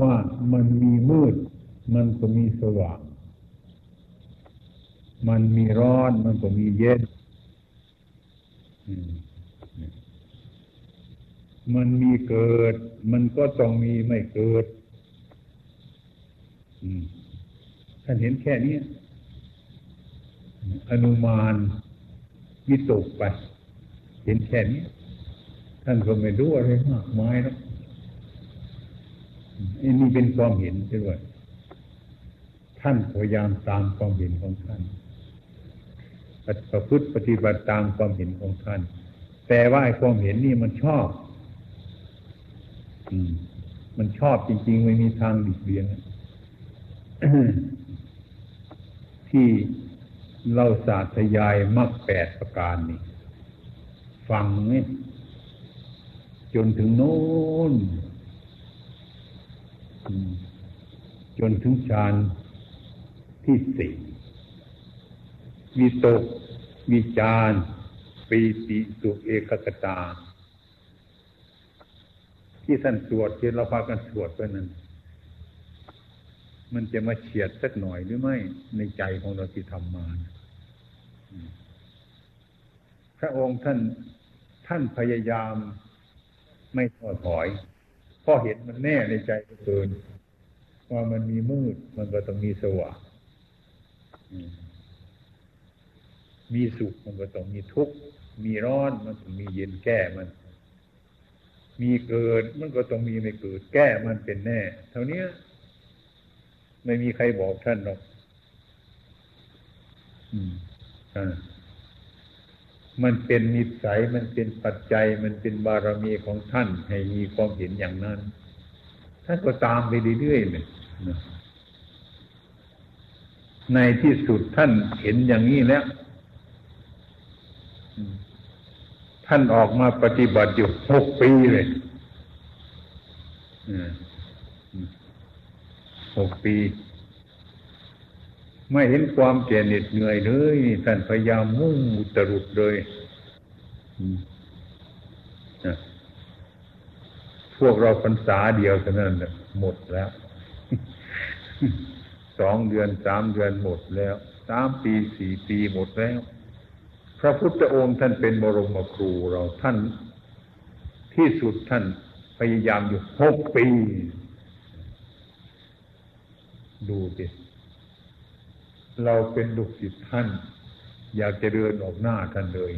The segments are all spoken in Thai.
ว่ามันมีมืด มันก็มีสว่าง มันมีร้อนมันก็มีเย็นมันมีเกิด มันก็ต้องมีไม่เกิดท่านเห็นแค่นี้อนุมานวิตกไป เห็นแค่นี้ ท่านก็ไม่รู้อะไรมากมายนะอั นนี้เป็นความเห็นใช่ไหมท่านพยายามตามความเห็นของท่านประพฤติปฏิบัติตามความเห็นของท่าน แต่ว่าไอ้ความเห็นนี่มันชอบ อืม มันชอบจริงๆไม่มีทางหลีกเลี่ยงที่เราสาธยายมรรคแปดประการนี่ฟังนี่จนถึงโน้น จนถึงฌานที่สี่วิตกวิจารปีติสุเอกกตา ที่ท่านสวดที่เราพากันสวดไปนั้นมันจะมาเฉียดสักหน่อยหรือไม่ในใจของเราที่ทำมาพระองค์ท่านท่านพยายามไม่ท้อถอย พราะเห็นมันแน่ในใจเกินว่ามันมีมืด มันก็ต้องมีสว่างมีสุขมันก็ต้องมีทุกข์ มีร้อนมันต้องมีเย็นแก้มัน มีเกิดมันก็ต้องมีไม่เกิด แก้มันเป็นแน่ เท่านี้ไม่มีใครบอกท่านหรอกมั มันเป็นนิสัยมันเป็นปัจจัยมันเป็นบารมีของท่าน ให้มีความเห็นอย่างนั้น ท่านก็ตามไปเรื่อยๆเลยในที่สุดท่านเห็นอย่างนี้แล้ว ท่านออกมาปฏิบัติอยู่หกปีเลยหกปี ไม่เห็นความแก่เหน็ดเหนื่อยเลยท่านพยายามมุ่งอุตรุดเลยพวกเราพรรษาเดียวเท่านั้นหมดแล้วสองเดือนสามเดือนหมดแล้วสามปีสี่ปีหมดแล้ว พระพุทธองค์ท่านเป็นบรมครูเราท่าน ที่สุดท่านพยายามอยู่หกปี ดูดิ เราเป็นลูกศิษย์ท่าน อยากจะเดินออกหน้าท่านเลย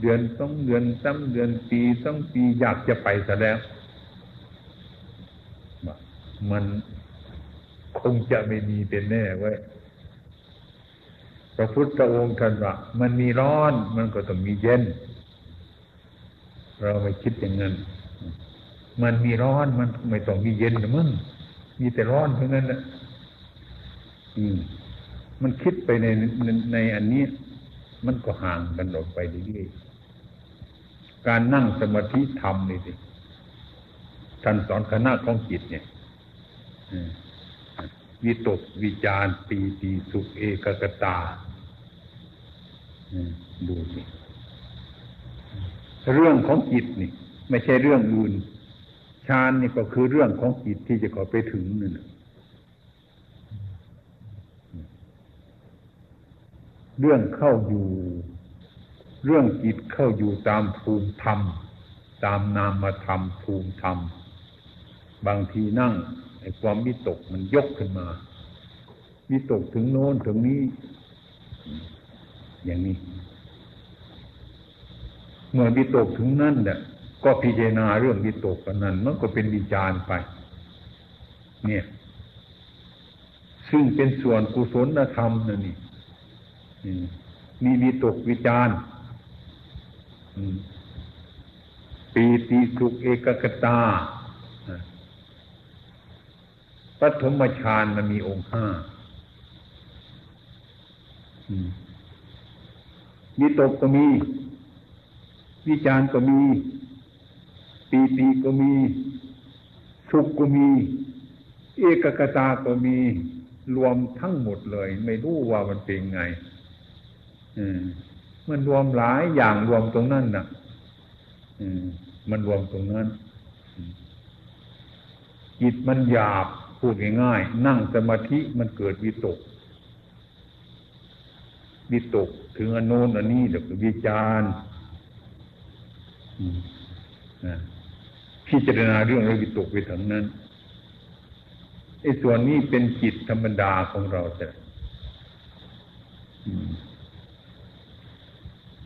เดือนต้องเดือนซ้ำเดือนปีต้องปีอยากจะไปซะแล้ว มันคงจะไม่มีเป็นแน่ไว้พระพุทธองค์ท่านว่ามันมีร้อน มันก็ต้องมีเย็น เราไม่คิดอย่างนั้น มันมีร้อนมันไม่ต้องมีเย็นหรือมั้งมีแต่ร้อนเท่านั้นแหละ อืม มันคิดไปในในในอันนี้ มันก็ห่างกันออกไปเรื่อยๆการนั่งสมาธิธรรมนี่สิท่านสอนคณะของจิตเนี่ยวิตกวิจารปีติสุขเอกกตาดูสิเรื่องของจิตนี่ ไม่ใช่เรื่องอื่นฌานนี่ก็คือเรื่องของจิตที่จะขอไปถึงนั่น เรื่องเข้าอยู่ เรื่องจิตเข้าอยู่ตามภูมิธรรม ตามนามธรรมภูมิธรรม บางทีนั่งไอ้ความวิตกมันยกขึ้นมาวิตกถึงโน้นถึงนี้ อย่างนี้ เมื่อวิตกถึงนั่นเนี่ยก็พิจารณาเรื่องวิตกกันนั้นมันก็เป็นวิจารไป เนี่ย ซึ่งเป็นส่วนกุศลธรรมนั่นนี่ มีวิตกวิจารปีติสุขเอกกตาปฐมฌานมันมีองค์ห้ามีตกก็มี วิจารก็มี ปีติก็มี สุขก็มี เอกกตาก็มี รวมทั้งหมดเลย ไม่รู้ว่ามันเป็นไง มันรวมหลายอย่างรวมตรงนั้นนะมันรวมตรงนั้น จิตมันหยาบพูดง่ายๆนั่งสมาธิมันเกิดวิตก วิตกถึงอนุนอันนี้เดี๋ยววิจารณ์พิจารณาเรื่องระวิตกไปถึงนั้นไอ้ส่วนนี้เป็นจิตธรรมดาของเราแต่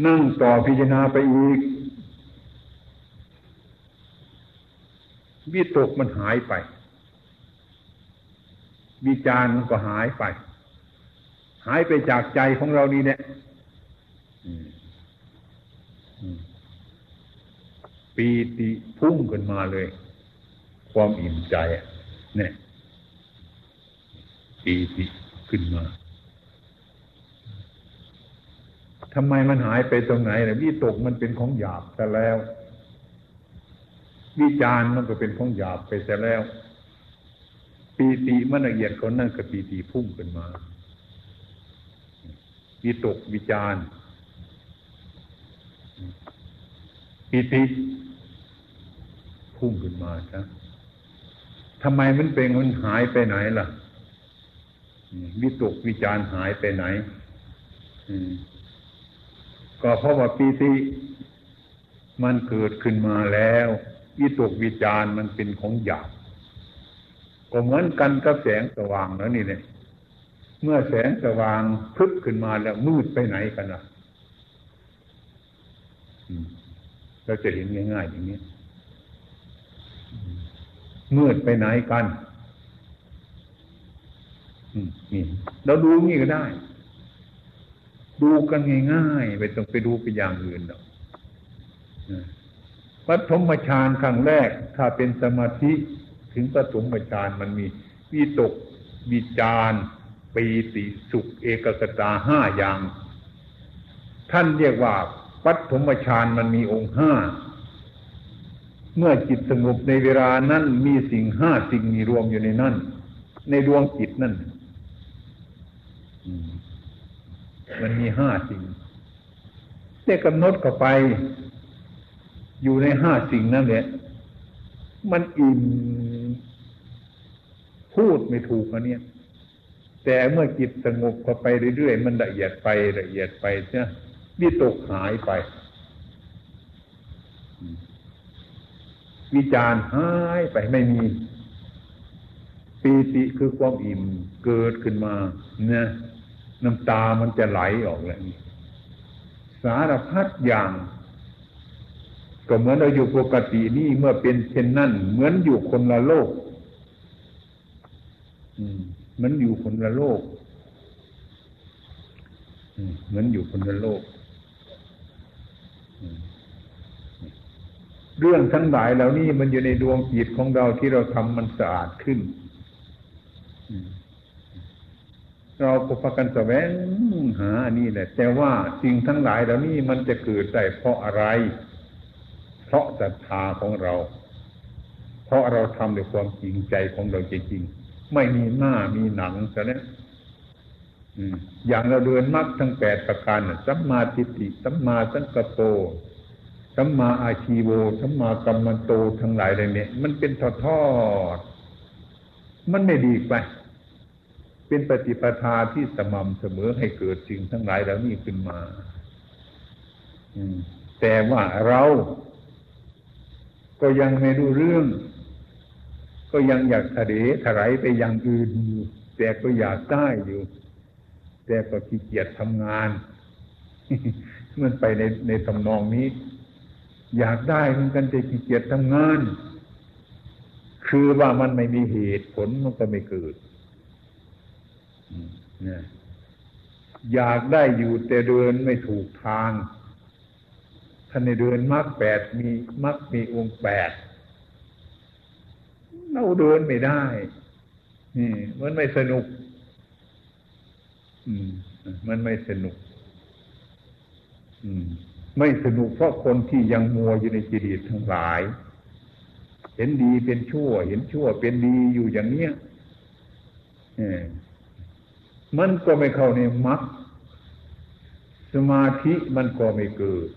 นั่งต่อพิจารณาไปอีกวิตกมันหายไป วิจารมันก็หายไป หายไปจากใจของเรานี่เนี่ยปีติพุ่งขึ้นมาเลย ความอิ่มใจเนี่ยปีติขึ้นมา ทำไมมันหายไปตรงไหนเนะวิตกมันเป็นของหยาบแต่แล้ว วิจารมันก็เป็นของหยาบไปแต่แล้ว ปีติมันละเอียดคนนั่นกับปีติพุ่งขึ้นมาวิตกวิจารปีติพุ่งขึ้นมาครับทำไมมันเป็นมันหายไปไหนล่ะวิตกวิจารหายไปไหน ก็เพราะว่าปีติมันเกิดขึ้นมาแล้ววิตกวิจารมันเป็นของหยาบก็เหมือนกันกับแสงสว่างแล้วนี่เนี่ยเมื่อแสงสว่างพึบขึ้นมาแล้วมืดไปไหนกันนะเราจะเห็นง่ายๆอย่างนี้มืดไปไหนกันนี่เราดูนี่ก็ได้ ดูกันง่ายๆไปต้องไปดูไปอย่างอื่นหรอกปฐมฌานครั้งแรก ถ้าเป็นสมาธิถึงปฐมฌานมันมีวิตกวิจารปีติสุขเอกกตาห้าอย่าง ท่านเรียกว่าปัฐมฌานมันมีองค์ห้าเมื่อจิตสงบในเวลานั้นมีสิ่งห้าสิ่งมีรวมอยู่ในนั้นในดวงจิตนั่น มันมีห้าสิ่งแต่กำหนดเข้าไป อยู่ในห้าสิ่งนั่นแหละมันอิ่มพูดไม่ถูกอันนี้แต่เมื่อจิตสงบเข้าไปเรื่อยๆมันละเอียดไปละเอียดไปเนีวิตกหายไป วิจารหายไปไม่มีปีติคือความอิ่มเกิดขึ้นมาเนี่ย น้ำตามันจะไหลออกแล้วนี่สารพัดอย่าง ก็เหมือนเราอยู่ปกตินี่เมื่อเป็นเช่นนั้นเหมือนอยู่คนละโลกมเหมือนอยู่คนละโลกเหมือนอยู่คนละโลก เรื่องทั้งหลายเหล่านี้มันอยู่ในดวงจิตของเราที่เราทำมันสะอาดขึ้น เราก็พากันแสวงหาอันนี้แหละ แต่ว่าสิ่งทั้งหลายเหล่านี้มันจะเกิดได้เพราะอะไร เพราะศรัทธาของเรา เพราะเราทำด้วยความจริงใจของเราจริงๆไม่มีหน้ามีหนังซะแล้วอย่างเราเดินมรรคทั้งแปดประการสัมมาทิฏฐิสัมมาสังกปรสัมมาอาชีโวสัมมากัมมันโตทั้งหลายเลยเนี่ย มันเป็นทอดทอดมันไม่ดีไป เป็นปฏิปทาที่สม่ำเสมอให้เกิดสิ่งทั้งหลายเหล่านี้ขึ้นมาแต่ว่าเราก็ยังไม่รู้เรื่อง ก็ยังอยากทะเลถลายไปอย่างอื่นอยู่แต่ก็อยากได้อยู่ แต่ก็ขี้เกียจทำงาน มันไปในในตำนองนี้ อยากได้เหมือนกันแต่ขี้เกียจทำงาน คือว่ามันไม่มีเหตุผลมันก็ไม่เกิด อยากได้อยู่แต่เดินไม่ถูกทางท่านในเดินมรรคแปดมีมรรคมีองค์แปดเราเดินไม่ได้นี่มันไม่สนุก อืม มันไม่สนุก อืม ไม่สนุกเพราะคนที่ยังมัวอยู่ในจิตทั้งหลาย เห็นดีเป็นชั่ว เห็นชั่วเป็นดีอยู่อย่างเนี้ย มันก็ไม่เข้าในมรรคสมาธิมันก็ไม่เกิด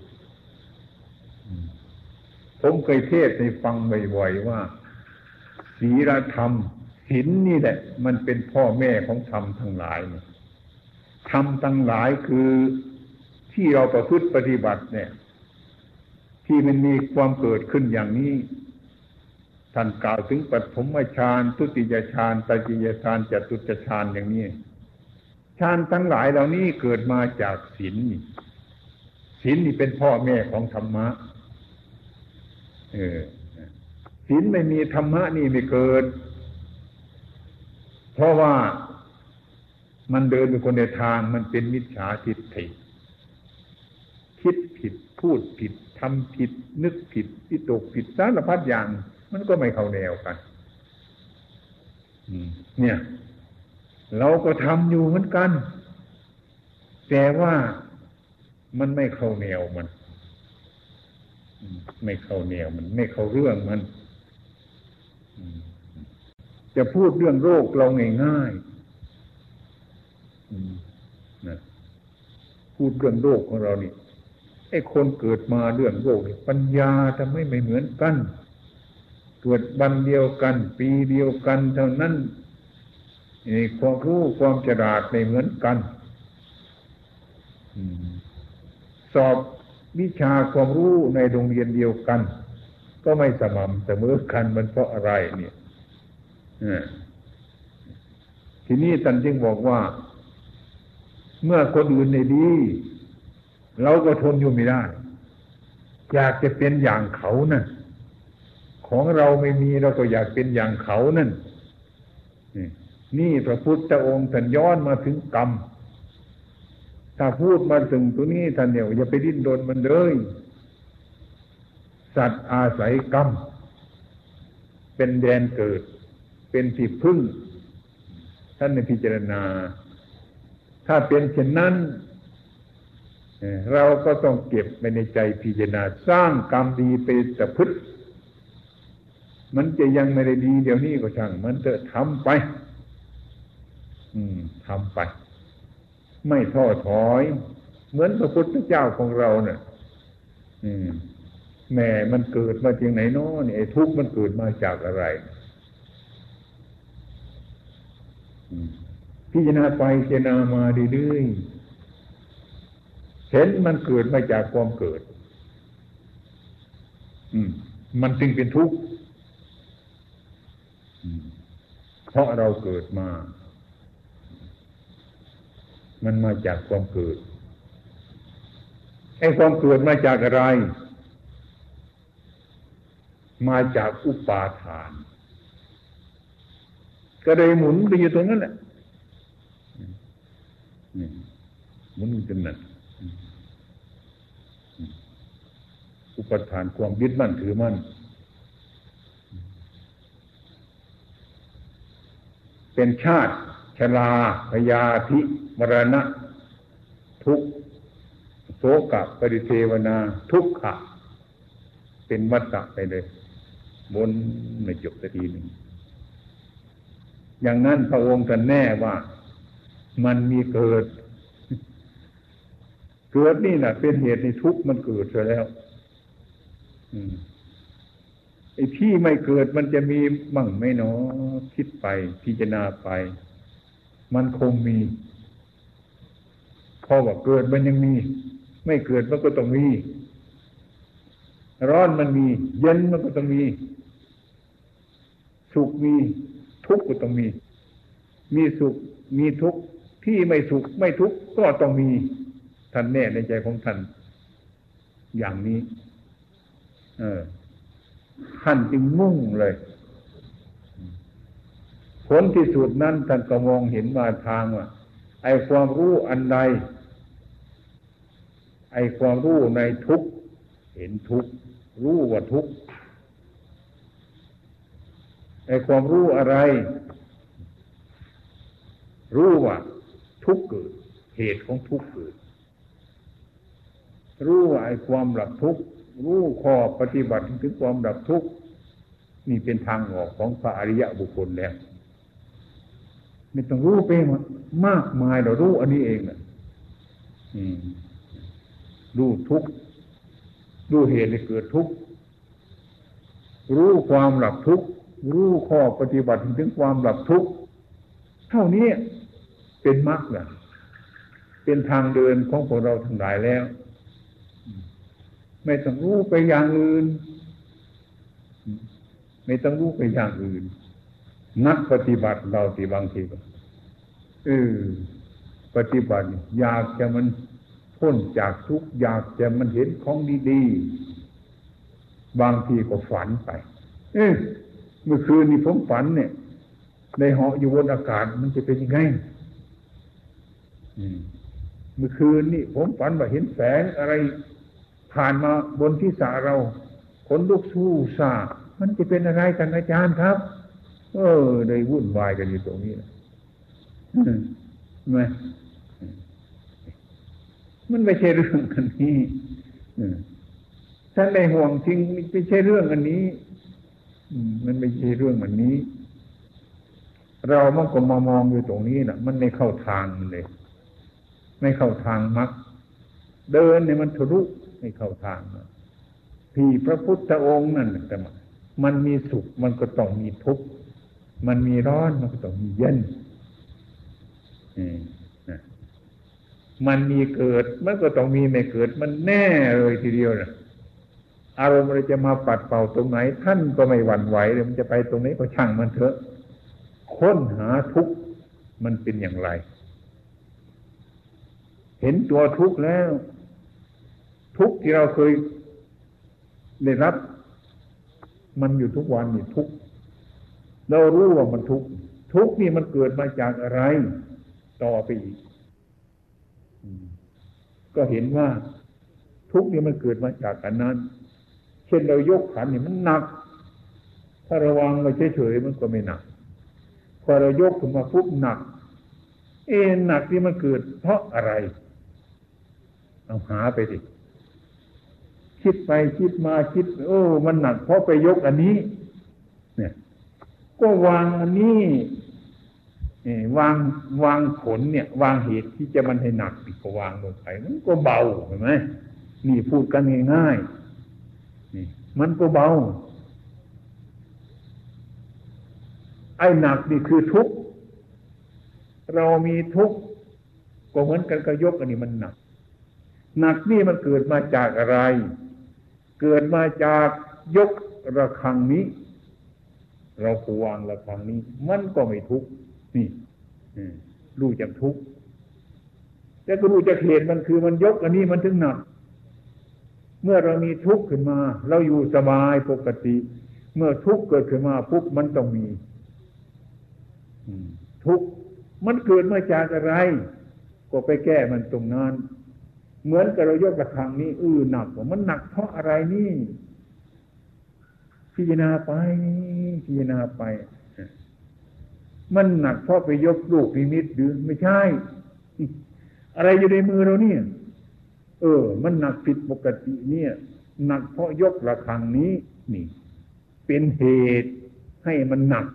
ผมเคยเทศในฟังบ่อยๆว่าศีลธรรมศีลนี่แหละ มันเป็นพ่อแม่ของธรรมทั้งหลายธรรมทั้งหลายคือที่เราประพฤติปฏิบัติเนี่ย ที่มันมีความเกิดขึ้นอย่างนี้ท่านกล่าวถึงปฐมฌานทุติยฌานตติยฌานจตุตฌานอย่างนี้ ฌานทั้งหลายเหล่านี้เกิดมาจากศีลศีลนี่เป็นพ่อแม่ของธรรมะเออศีลไม่มีธรรมะนี่ไม่เกิด เพราะว่ามันเดินไปคนในทางมันเป็นมิจฉาทิฏฐิคิดผิดพูดผิดทำผิด นึกผิดวิตกผิดสารพัดอย่าง มันก็ไม่เข้าแนวกันเนี่ย เราก็ทำอยู่เหมือนกัน แต่ว่ามันไม่เข้าแนวมัน ไม่เข้าแนวมัน ไม่เข้าเรื่องมันจะพูดเรื่องโรคเราง่ายๆนะพูดเรื่องโรคของเรานี่ไอ้คนเกิดมาเรื่องโรคปัญญาทำให้ไม่เหมือนกัน เกิดบันเดียวกัน ปีเดียวกัน เท่านั้น ความรู้ความฉลาดไม่เหมือนกันสอบวิชาความรู้ในโรงเรียนเดียวกัน ก็ไม่สม่ำเสมอกันมันเพราะอะไรเนี่ยทีนี้ท่านจึงบอกว่า เมื่อคนอื่นในดี เราก็ทนอยู่ไม่ได้ อยากจะเป็นอย่างเขานั่นของเราไม่มีเราก็อยากเป็นอย่างเขานั่น นี่พระพุทธองค์ท่านย้อนมาถึงกรรม ถ้าพูดมาถึงตัวนี้ท่านเนี่ยอย่าไปดิ้นรนมันเลย สัตว์อาศัยกรรม เป็นแดนเกิด เป็นที่พึ่ง ท่านในพิจารณา ถ้าเป็นเช่นนั้น เราก็ต้องเก็บไปในใจพิจารณาสร้างกรรมดีไปแต่พฤติมันจะยังไม่ได้ดีเดี๋ยวนี้ก็ช่าง มันจะทำไป ทำไป ไม่ท้อถอย เหมือนพระพุทธเจ้าของเราเนะ่ยอืมแม่มันเกิดมาจากไหนเนาะนี่ไอ้ทุกข์มันเกิดมาจากอะไรพิจารณาไปพิจารณามาเรื่อยๆเห็นมันเกิดมาจากความเกิด อืม มันจึงเป็นทุกข์เพราะเราเกิดมา มันมาจากความเกิดไอ้ความเกิดมาจากอะไร มาจากอุปาทาน ก็เลยหมุนไปอยู่ตรงนั้นแหละหมุนจนนั้นอุปทานความยึดมั่นถือมั่นเป็นชาติ ชลาพยาธิมรณะ ทุกโสกะปริเทวนา ทุกขะ เป็นวัฏฏะไปเลยบนไม่จบสักทีหนึ่งอย่างนั้นพระองค์ท่านแน่ว่ามันมีเกิด เกิดนี่แหละเป็นเหตุในทุกข์มันเกิดเสียแล้วไอ้ที่ไม่เกิดมันจะมีมั่งไม่นอคิดไปพิจารณาไป มันคงมีพอว่าเกิดมันยังมี ไม่เกิดมันก็ต้องมี ร้อนมันมี เย็นมันก็ต้องมี สุขมี ทุกข์ก็ต้องมี มีสุขมีทุกข์ที่ไม่สุขไม่ทุกข์ก็ต้องมีท่านแน่ในใจของท่านอย่างนี้ เออท่านจึงมุ่งเลย ผลที่สุดนั้นท่านก็มองเห็นมาทางว่าไอ้ความรู้อันใด ไอ้ความรู้ในทุกเห็นทุกรู้ว่าทุกไอ้ความรู้อะไร รู้ว่าทุกเกิด เหตุของทุกเกิด รู้ว่าไอ้ความหลับทุกรู้ข้อปฏิบัติถึงความดับทุกข์นี่เป็นทางออกของพระอริยะบุคคลแล้ว ไม่ต้องรู้ไปมากมายเรารู้อันนี้เองนะรู้ทุกข์รู้เหตุให้เกิดทุกข์รู้ความหลับทุกข์รู้ข้อปฏิบัติถึงความดับทุกข์เท่านี้เป็นมรรคนะเป็นทางเดินของพวกเราทั้งหลายแล้ว ไม่ต้องรู้ไปอย่างอื่น ไม่ต้องรู้ไปอย่างอื่น นักปฏิบัติเราตีบางทีก็ เออปฏิบัติ อยากจะมันพ้นจากทุกอยากจะมันเห็นของดีๆ บางทีก็ฝันไป เออเมื่อคืนนี้ผมฝันเนี่ยในเหาะอยู่บนอากาศมันจะเป็นยังไงเมื่อคืนนี่ผมฝันว่าเห็นแสงอะไร ผ่านมาบนที่สาเราขนลุกสู้ซามันจะเป็นอะไรกันอาจารย์ครับ เออ ได้วุ่นวายกันอยู่ตรงนี้ ไหมมันไม่ใช่เรื่องอันนี้ท่านในห่วงจริงไม่ใช่เรื่องอันนี้มันไม่ใช่เรื่องอันนี้ เรามันก็มามองอยู่ตรงนี้นะมันไม่เข้าทางเลย ไม่เข้าทางมักเดินเนี่ยมันทะลุไม่เข้าทางพี่พระพุทธองค์นั่นแต่มันมีสุขมันก็ต้องมีทุกข์มันมีร้อนมันก็ต้องมีเย็น มันมีเกิดมันก็ต้องมีไม่เกิด มันแน่เลยทีเดียวนะอารมณ์อะไรจะมาปัดเป่าตรงไหน ท่านก็ไม่หวั่นไหวเลยมันจะไปตรงนี้ก็ช่างมันเถอะ ค้นหาทุกข์มันเป็นอย่างไร เห็นตัวทุกข์แล้ว ทุกข์ที่เราเคยได้รับ มันอยู่ทุกวันนี่ทุกข์เรารู้ว่ามันทุกข์ทุกข์นี่มันเกิดมาจากอะไร ต่อไปอีกก็เห็นว่าทุกข์นี่มันเกิดมาจากอันนั้น เช่นเรายกขันนี่มันหนัก ถ้าระวังไว้เฉยๆมันก็ไม่หนัก พอเรายกขึ้นมาปุ๊บหนัก เอ็นหนักที่มันเกิด เพราะอะไร เอาหาไปดิคิดไปคิดมาคิด โอ้ มันหนักเพราะไปยกอันนี้ เนี่ย ก็วางอันนี้ วางวางผลเนี่ย วางเหตุที่จะมันให้หนักอีกก็วางลงไปมันก็เบาเห็นไหมนี่พูดกันง่ายๆนี่ มันก็เบา ไอ้หนักนี่คือทุกข์เรามีทุกข์ก็เหมือนกันกับยกอันนี้มันหนัก หนักนี่มันเกิดมาจากอะไร เกิดมาจากยกระฆังนี้ เราผูวางระฆังนี้ มันก็ไม่ทุกข์ นี่รู้จักทุกข์แต่ก็รู้จักเหตุมันคือมันยกอันนี้มันถึงหนัก เมื่อเรามีทุกข์ขึ้นมา เราอยู่สบายปกติ เมื่อทุกข์เกิดขึ้นมาปุ๊บมันต้องมีทุกข์มันเกิดมาจากอะไร ก็ไปแก้มันตรงนั้น เหมือนกับเรายกกระฆังนี้อือหนักมันหนักเพราะอะไรนี่พิจารณาไปพิจารณาไป มันหนักเพราะไปยกลูกนิมิตหรือไม่ใช่ อะไรอยู่ในมือเราเนี่ย เออ มันหนักผิดปกติเนี่ย หนักเพราะยกระฆังนี้นี่ เป็นเหตุให้มันหนัก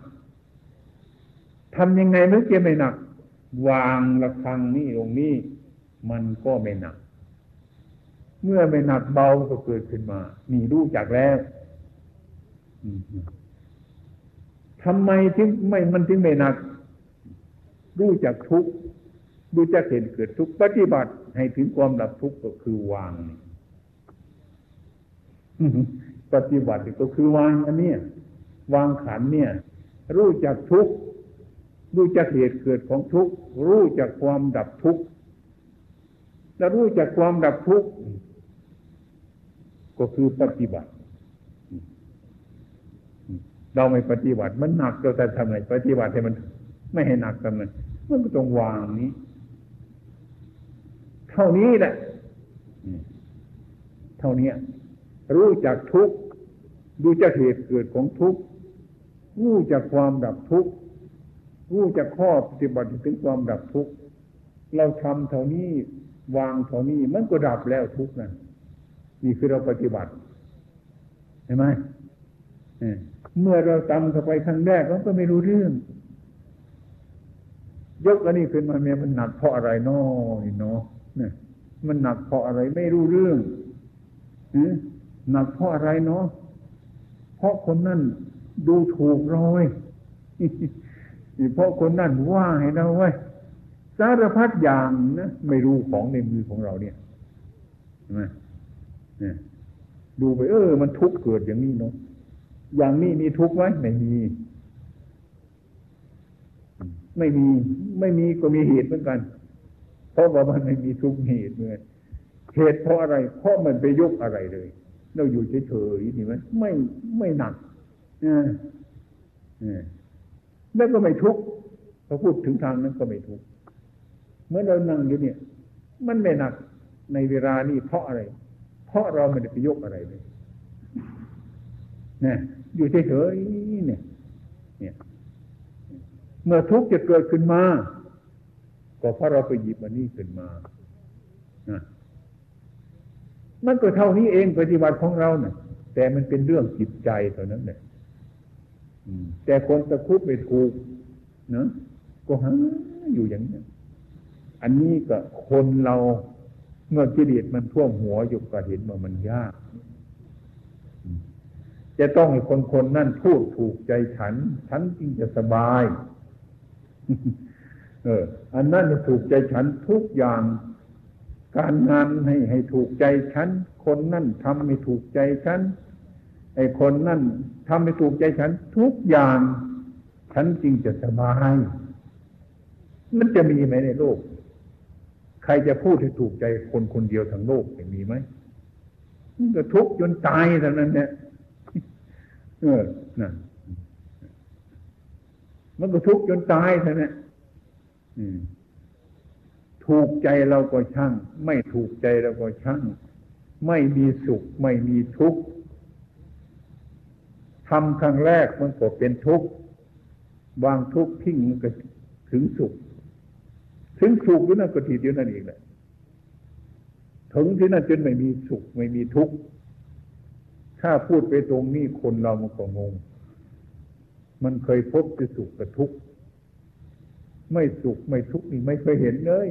ทำยังไงเมื่อกี้ไม่หนัก วางระฆังนี้ตรงนี้ มันก็ไม่หนัก เมื่อไม่หนักเบาก็เกิดขึ้นมา นี่รู้จักแล้ว ทำไมถึงไม่มันถึงไม่หนัก รู้จักทุกรู้จักเห็นเกิดทุกปฏิบัติให้ถึงความดับทุกข์ก็คือวางปฏิบัติก็คือวางอันนี้วางขันเนี่ย รู้จักทุกรู้จักเหตุเกิดของทุกรู้จักความดับทุกข์และรู้จักความดับทุกข์ก็คือปฏิบัติ เราไม่ปฏิบัติมันหนักเราจะทำไงปฏิบัติให้มันไม่ให้หนักกันมันมันก็ต้องวางนี้ เท่านี้แหละเท่านี้รู้จักทุกข์รู้จักเหตุเกิดของทุกข์รู้จักความดับทุกข์รู้จักข้อปฏิบัติถึงความดับทุกข์เราทำเท่านี้วางเท่านี้มันก็ดับแล้วทุกข์นั่นนี่คือเราปฏิบัติเห็นไหม เมื่อเราตำเข้าไปครั้งแรกเราก็ไม่รู้เรื่อง ยกอันนี้ขึ้นมาเนี่ยมันหนักเพราะอะไรน้อยเนาะเนี่ยมันหนักเพราะอะไรไม่รู้เรื่องหนักเพราะอะไรเนาะเพราะคนนั้นดูถูกเราไว้เพราะคนนั่นว่าให้เราไว้สารพัดอย่างนะไม่รู้ของในมือของเราเนี่ยใช่ไหมเนี่ยดูไปเออ มันทุกข์เกิดอย่างนี้เนาะ อย่างนี้มีทุกข์ไหมไม่มี ไม่มี ไม่มีก็มีเหตุเหมือนกัน เพราะว่ามันไม่มีทุกเหตุเลยเหตุเพราะอะไร เพราะมันไปยกอะไรเลย เราอยู่เฉยๆนี่ไหมไม่ไม่หนักแล้วก็ไม่ทุกข์พอพูดถึงทางนั้นก็ไม่ทุกข์เมื่อเรานั่งอยู่เนี่ย มันไม่หนักในเวลานี้เพราะอะไร เพราะเราไม่ได้ไปยกอะไรเลยนี่ อยู่เฉยๆเนี่ย เนี่ย เมื่อทุกข์จะเกิดขึ้นมา ก็เพราะเราไปหยิบอันนี้ขึ้นมามันก็เท่านี้เองปฏิบัติของเราเนะ่ะ แต่มันเป็นเรื่องจิตใจเท่านั้นแหละแต่คนตะคุบไม่ถูกนะก็หาอยู่อย่างนี้อันนี้ก็คนเราเมื่อกิเลสมันท่วมหัวอยู่ก็เห็นว่ามันยาก จะต้องให้คนคนนั่นพูดถูกใจฉัน ฉันจึงจะสบาย เออ อันนั้นจะถูกใจฉันทุกอย่าง การงานให้ให้ถูกใจฉัน คนนั่นทำไม่ถูกใจฉัน ไอ้คนนั่นทำไม่ถูกใจฉัน ทุกอย่าง ฉันจริงจะสบาย มันจะมีไหมในโลก ใครจะพูดให้ถูกใจคนคนเดียวทั้งโลกจะมีไหมมันก็ทุกข์จนตายเท่านั้นเนี่ย เออนั่นมันก็ทุกข์จนตายเท่านั้นถูกใจเราก็ช่าง ไม่ถูกใจเราก็ช่าง ไม่มีสุข ไม่มีทุกข์ทำครั้งแรกมันก็เป็นทุกข์วางทุกข์ทิ้งมันก็ถึงสุข ถึงสุขอยู่นั่นก็ทีเดียวนั่นเองแหละถึงที่นั่นจนไม่มีสุข ไม่มีทุกข์ ถ้าพูดไปตรงนี้คนเรามันก็งง มันเคยพบจะสุขกับทุกข์ ไม่สุขไม่ทุกข์นี่ไม่เคยเห็นเลย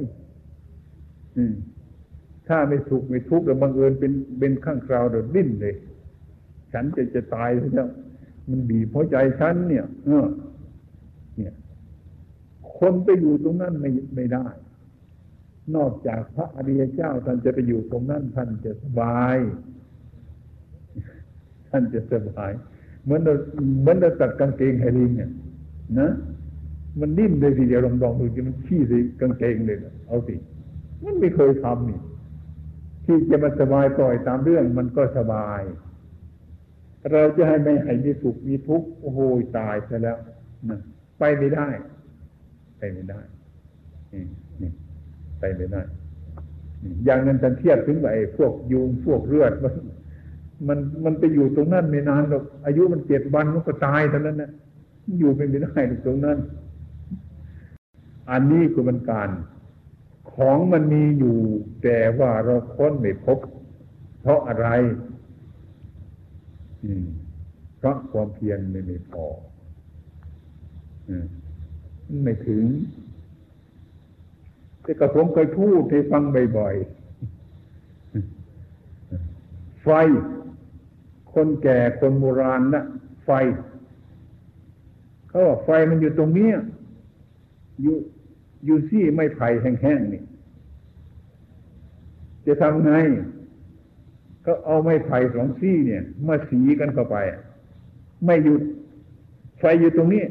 ถ้าไม่สุขไม่ทุกข์แล้วบังเอิญเป็นเป็นข้างคราวเดี๋ยวดิ้นเลย ฉันจะจะตายแล้วมันบีบหัวใจฉันเนี่ย เออ เนี่ย คนไปอยู่ตรงนั้นไม่ไม่ได้ นอกจากพระอริยเจ้าท่านจะไปอยู่ตรงนั้นท่านจะสบาย ท่านจะสบาย เหมือนเราเหมือนเราตัดกางเกงให้ลิงเนี่ยนะมันนิ่มเลยทีเดียวลองลองดูจะมันขี้ส่กางเกงเลยเอาสิมันไม่เคยทำนี่ที่จะมาสบายปล่อยตามเรื่องมันก็สบาย เราจะให้ไม่ให้มีสุขมีทุกข์โอ้โหตายซะแล้วนะไปไม่ได้ ไปไม่ได้นี่ไปไม่ได้ อย่างนั้นท่านเทียบถึงไอ้พวกยุงพวกเลือดมัน มันมันไปอยู่ตรงนั้นไม่นานหรอกอายุมันเจ็ดวันมันก็ตายเท่านั้นนะอยู่ไปไม่ได้ตรงนั้น อันนี้คือมันการ ของมันมีอยู่ แต่ว่าเราค้นไม่พบ เพราะอะไรเพราะความเพียรไม่ไม่พอไม่ถึงแต่กระผมเคยพูดให้ฟังบ่อยๆไฟ คนแก่คนโบราณนะไฟเขาบอกไฟมันอยู่ตรงนี้อยู่อยู่ซี่ไม่ไผ่แห้งๆนี่จะทำไง ก็เอาไม้ไผ่สองซี่เนี่ยมาสีกันเข้าไป ไม่หยุดไฟอยู่ตรงนี้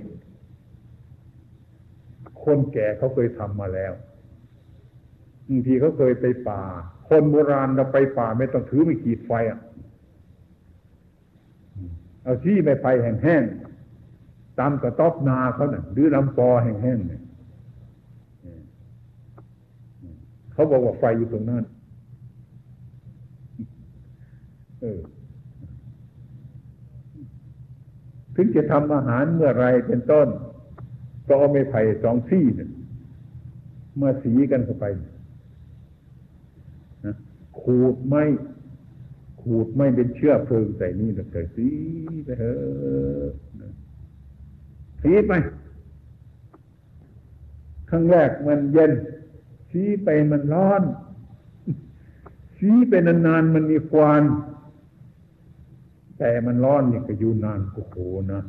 คนแก่เขาเคยทำมาแล้วบางทีเขาเคยไปป่า คนโบราณเราไปป่าไม่ต้องถือไม่ขีดไฟอะ เอาซี่ไม้ไผ่แห้งๆตามกระต๊อบนาเขาเนี่ยหรือลำปอแห้งๆเนี่ยเขาบอกว่าไฟอยู่ตรงนั้นเออถึงจะทำอาหารเมื่อไรเป็นต้น ก็เอาไม้ไผ่สองซี่เนี่ยเมื่อสีกันเข้าไปนะขูดไม่ ขูดไม่เป็นเชื้อเพลิงใส่นี่แล้วก็สีไปเถอะสีไปครั้งแรกมันเย็นชี้ไปมันร้อนชี้ไปนานๆมันมีควันแต่มันร้อนนี่ก็อยู่นานโอ้โหนะ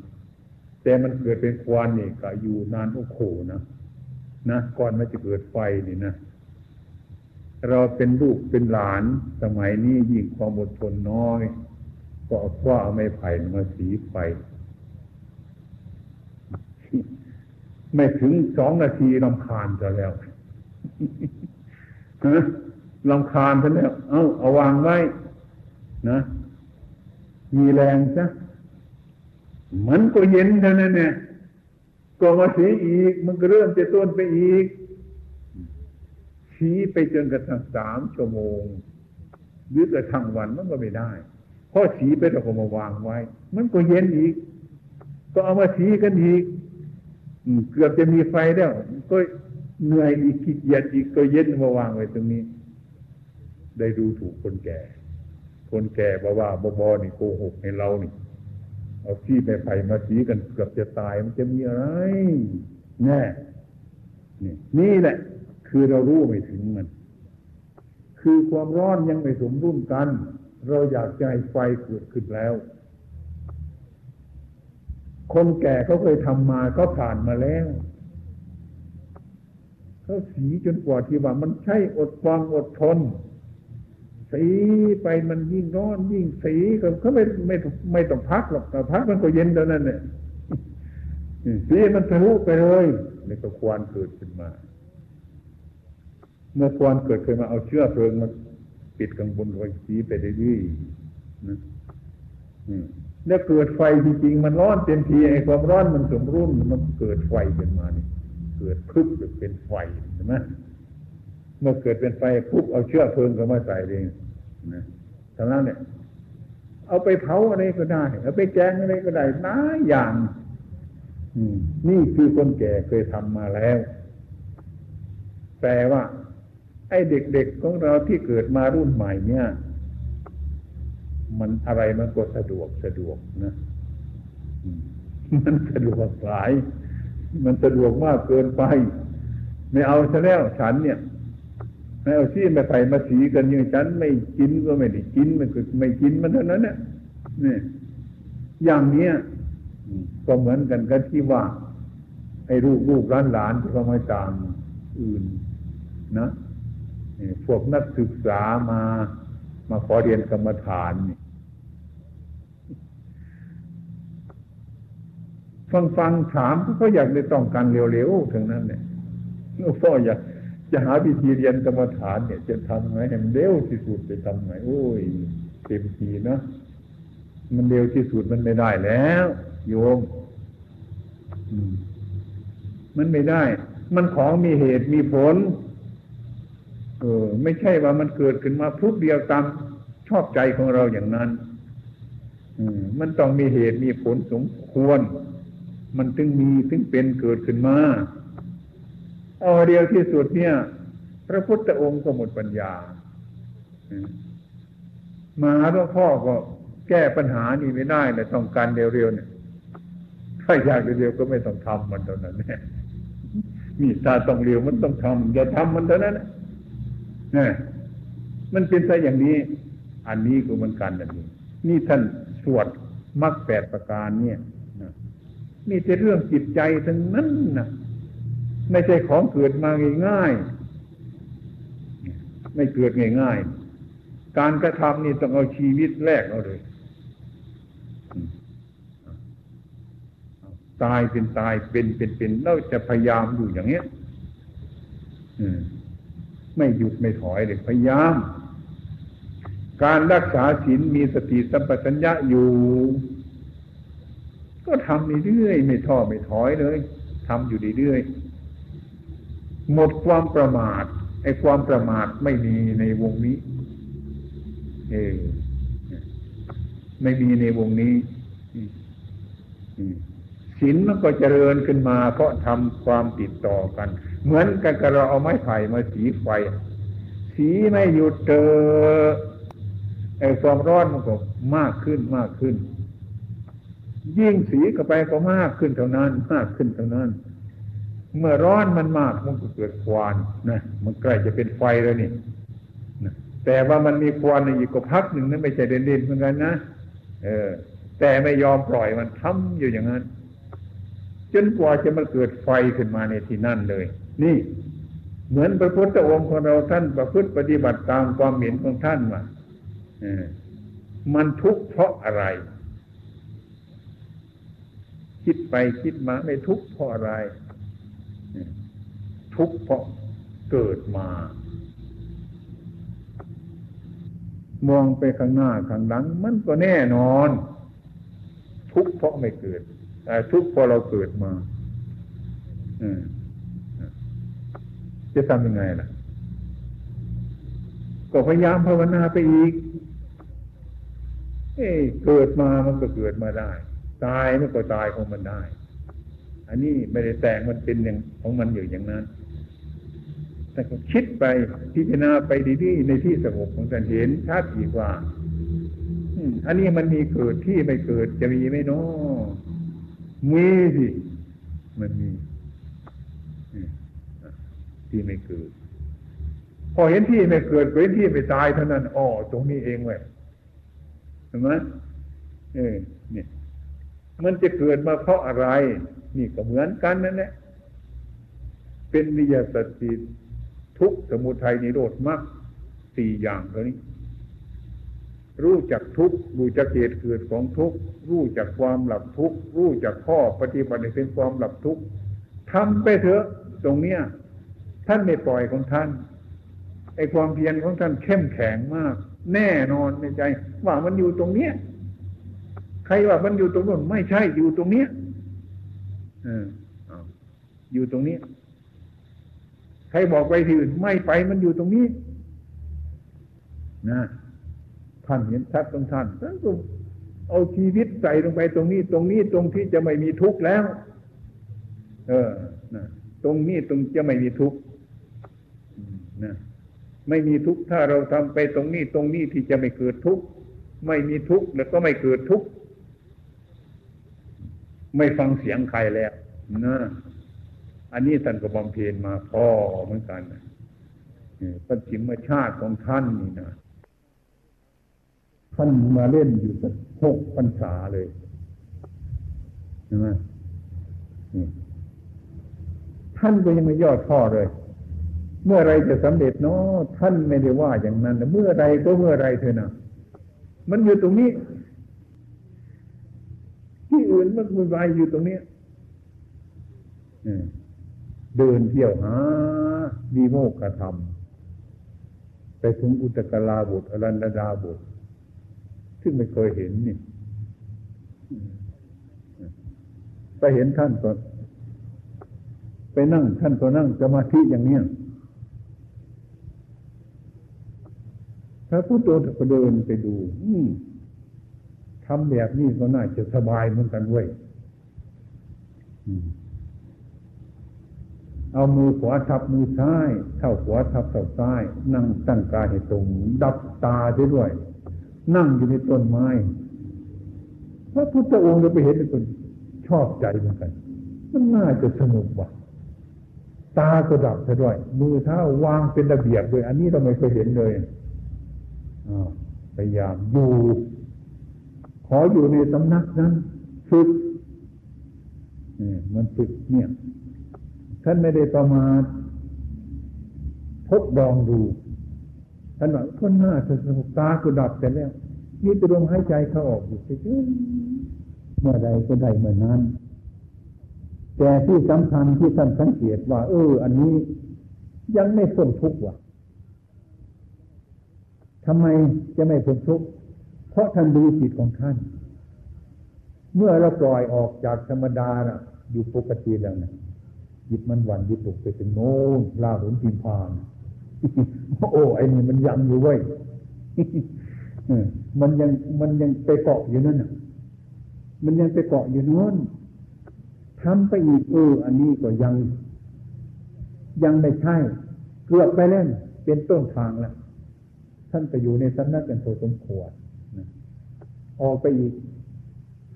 แต่มันเกิดเป็นควันนี่ก็อยู่นานโอ้โหนะนะก่อนมันจะเกิดไฟนี่นะ เราเป็นลูกเป็นหลานสมัยนี้ยิ่งความอดทนน้อย ก็เอาคว้าเอาไม้ไผ่มาสีไฟ ไม่ถึงสองนาทีลำคาญจะแล้วฮะลำคาญซะแล้ว เอาเอาวางไว้ นะ มีแรงซะมันก็เย็นเท่านั้นเนี่ยก็มาสีอีก มันก็เริ่มจะต้นไปอีก ชี้ไปจนกระทั่งสามชั่วโมง หรือกระทั่งวันมันก็ไม่ได้พอสีไปเราก็มาวางไว้ มันก็เย็นอีก ก็เอามาสีกันอีกเกือบจะมีไฟแล้ว ก็เหนื่อยอีกขี้เกียจอีกก็เย็นมาวางไว้ตรงนี้ ได้ดูถูกคนแก่ คนแก่บอกว่าบอบอนี่โกหกให้เรานี่ เอาที่ไปไผ่มาสีกันเกือบจะตายมันจะมีอะไรแน่นี่นี่แหละ คือเรารู้ไม่ถึงมัน คือความร้อนยังไม่สมดุลกัน เราอยากจะให้ไฟเกิดขึ้นแล้ว คนแก่เขาเคยทำมาเขาผ่านมาแล้วเขาสีจนกว่าที่ว่ามันใช่อดฟังอดทน สีไปมันยิ่งร้อนยิ่งสีก็เขาไม่ไม่ไม่ต้องพักหรอกแต่พักมันก็เย็นเท่านั้นเนี่ยสีมันทะลุไปเลยนี่ก็ควรเกิดขึ้นมา เมื่อควรเกิดขึ้นมาเอาเชื้อเพลิงมาปิดข้างบนไว้สีไปเรื่อยๆนะแล้วเกิดไฟจริงๆมันร้อนเต็มทีไอ้ความร้อนมันสมรุ่นมันเกิดไฟขึ้นมานี่เกิดพึบเป็นไฟใช่ไหมเมื่อเกิดเป็นไฟปุ๊บเอาเชื้อเพลิงเข้ามาใส่เองนะทางนั้นเนี่ย เอาไปเผาอะไรก็ได้ เอาไปแกงอะไรก็ได้น้าอย่างนี่คือคนแก่เคยทำมาแล้ว แต่ว่า ไอ้เด็กๆของเราที่เกิดมารุ่นใหม่เนี่ย มันอะไรมันก็สะดวกสะดวกนะมันสะดวกหลาย มันสะดวกมากเกินไป ไม่เอาซะแล้วฉันเนี่ยไม่เอาซี่ไม่ไปมาสีกันอย่างฉันไม่กินก็ไม่ได้กินมันก็ไม่กินมันเท่านั้นเนี่ยนี่อย่างเนี้ยก็เหมือนกันกันที่ว่าไอ้ลูกลูกร้านหลานที่เขาไมาตามอื่น นะ พวกนักศึกษามา มาขอเรียนกรรมฐานนี่ฟังฟังถามเขาอยากได้ต้องการเร็วๆถึงนั้นเนี่ยพ่ออยากจะหาวิธีเรียนกรรมฐานเนี่ย จะทำไงให้มันเร็วที่สุดไปทำไงโอ้ยเต็มทีนะมันเร็วที่สุดมันไม่ได้แล้ว โยมมันไม่ได้ มันของมีเหตุมีผล เออ ไม่ใช่ว่ามันเกิดขึ้นมาพุกเดียวตามชอบใจของเราอย่างนั้นมันต้องมีเหตุมีผลสมควร มันถึงมีถึงเป็นเกิดขึ้นมาเอาเดียวที่สุดเนี่ย พระพุทธองค์ก็หมดปัญญามาหลวงพ่อก็แก้ปัญหานี้ไม่ได้เลยต้องการเร็วๆเนี่ยถ้าอยากเร็วๆก็ไม่ต้องทำมันเท่านั้นเนี่ยมีตาต้องเร็วมันต้องทำอย่าทำมันเท่านั้นนี่ มันเป็นซะอย่างนี้ อันนี้ก็เหมือนกันอันนี้ นี่ท่านสวดมรรคแปดประการเนี่ยนี่จะเรื่องจิตใจทั้งนั้นนะไม่ใช่ของเกิดมาง่ายๆไม่เกิดง่ายๆการกระทำนี่ต้องเอาชีวิตแรกเอาเลยตายเป็นตายเป็นเป็นเป็นเราจะพยายามอยู่อย่างเนี้ย ไม่หยุดไม่ถอยเลยพยายาม การรักษาศีลมีสติสัมปชัญญะอยู่ ก็ทำเรื่อยไม่ท้อไม่ถอยเลยทำอยู่เรื่อยหมดความประมาทไอ้ความประมาทไม่มีในวงนี้ เออไม่มีในวงนี้ศีลมันก็เจริญขึ้นมา เพราะทำความติดต่อกัน เหมือนกันกับเราเอาไม้ไผ่มาสีไฟ สีไม่หยุดเจอไอ้ความร้อนมันก็มากขึ้นมากขึ้น ยิ่งสีเข้าไปก็มากขึ้นเท่านั้น มากขึ้นเท่านั้น เมื่อร้อนมันมากมันก็เกิดควันนะมันใกล้จะเป็นไฟแล้วนี่นะแต่ว่ามันมีควันอีกก็พักหนึ่งนั้นไม่ใช่เด่นๆเหมือนกันนะเออ แต่ไม่ยอมปล่อยมันทำอยู่อย่างนั้นจนกว่าจะมาเกิดไฟขึ้นมาในที่นั่นเลย นี่เหมือนพระพุทธองค์ของเราท่านประพฤติปฏิบัติตามความเห็นของท่านมาอมันทุกข์เพราะอะไร คิดไปคิดมาไม่ทุกข์เพราะอะไร ทุกข์เพราะเกิดมา มองไปข้างหน้าข้างหลัง มันก็แน่นอน ทุกข์เพราะไม่เกิดแต่ทุกข์เพราะเราเกิดมา จะทำยังไงล่ะ ก็พยายามภาวนาไปอีก เอ้เกิดมามันก็เกิดมาได้ ตายมันก็ตายของมันได้ อันนี้ไม่ได้แต่งมันเป็นอย่างของมันอยู่อย่างนั้น แต่ก็คิดไปพิจารณาไปดีๆในที่สงบของท่านเห็นชัดอีกว่าอันนี้มันมีเกิดที่ไม่เกิดจะมีไหมเนาะมีสิมันมี ที่ไม่เกิด พอเห็นที่ไม่เกิดเห็นที่ไม่ตายเท่านั้นอ๋อตรงนี้เองเว้ยเห็นไหมเออเนี่ยมันจะเกิดมาเพราะอะไร นี่ก็เหมือนกันนั่นแหละเป็นวิยาสติทุกสมุทัยนิโรธมรรคสี่อย่างเท่านี้ รู้จักทุกรู้จักเหตุเกิดของทุกรู้จักความหลับทุกรู้จักข้อปฏิบัติเป็นความหลับทุกทำไปเถอะ ตรงเนี้ย ท่านไม่ปล่อยของท่านไอความเพียรของท่านเข้มแข็งมาก แน่นอนในใจ ว่ามันอยู่ตรงเนี้ยใครว่ามันอยู่ตรงนู้นไม่ใช่อยู่ตรงเนี้ยออยู่ตรงนี้ ใครบอกไปที่อื่นไม่ไปมันอยู่ตรงนี้นะท่านเห็นชัดตรงท่านท่านก็เอาชีวิตใส่ลงไปตรงนี้ ตรงนี้ตรงที่จะไม่มีทุกข์แล้ว เออนะตรงนี้ตรงจะไม่มีทุกข์ นะไม่มีทุกข์ถ้าเราทำไปตรงนี้ตรงนี้ที่จะไม่เกิดทุกข์ไม่มีทุกข์แล้วก็ไม่เกิดทุกข์ไม่ฟังเสียงใครแล้วนะอันนี้ท่านก็บำเพ็ญมาพอเหมือนกันปัจฉิมชาติของท่านนี่นะท่านมาเล่นอยู่สักหกพรรษาเลยใช่ไหมท่านก็ยังไม่ย่อท่อเลย เมื่อไรจะสำเร็จเนาะท่านไม่ได้ว่าอย่างนั้นเมื่อไรก็เมื่อไรเถอะนะมันอยู่ตรงนี้ ที่อื่นมันมันวายอยู่ตรงนี้เดินเที่ยวหาดีโมกขธรรม ไปถึงอุตกลาบุตรอรันดาบุตรซึ่งไม่เคยเห็นนี่ไปเห็นท่านก็ไปนั่งท่านก็นั่งสมาธิอย่างเนี้ย ถ้าผู้โตก็เดินไปดูทำแบบนี้ก็น่าจะสบายเหมือนกันเว้ยเอามือขวาทับมือซ้ายเท้าขวาทับเท้าซ้าย นั่งตั้งกายให้ตรง ดับตาด้วย นั่งอยู่ในต้นไม้ พระพุทธองค์เราไปเห็นคนชอบใจเหมือนกัน มันน่าจะสนุกว่ะตาก็ดับซะด้วย มือเท้าวางเป็นระเบียบเลย อันนี้เราไม่เคยเห็นเลย พยายามอยู่ ขออยู่ในสำนักนั้นฝึกมันฝึกเนี่ยท่านไม่ได้ประมาททดลองดูท่านบอกคนหน้าสนุกตาก็ดับแต่แล้วนี่จะลมหายใจเข้าออกอยู่เฉยเมื่อใดก็ได้เมื่อนั้น แต่ที่สำคัญที่ท่านสังเกตว่า เออ อันนี้ยังไม่พ้นทุกข์ว่ะ ทำไมจะไม่พ้นทุกข์เพราะท่านดูจิตของท่าน เมื่อเราปล่อยออกจากธรรมดานะอยู่ปกติแล้วนะจิตมันหวั่นยิตกไปถึงโน้นลาหุนพิมพานโอ้ไอ้นี่มันยังอยู่เว้ยมันยังมันยังไปเกาะอยู่นั่นมันยังไปเกาะอยู่นู้นทำไปอีกเอออันนี้ก็ยัง ยังไม่ใช่ เกือบไปเล่นเป็นต้นทางแล้ว ท่านไปอยู่ในสำนักกันโตสมควรออกไปอีก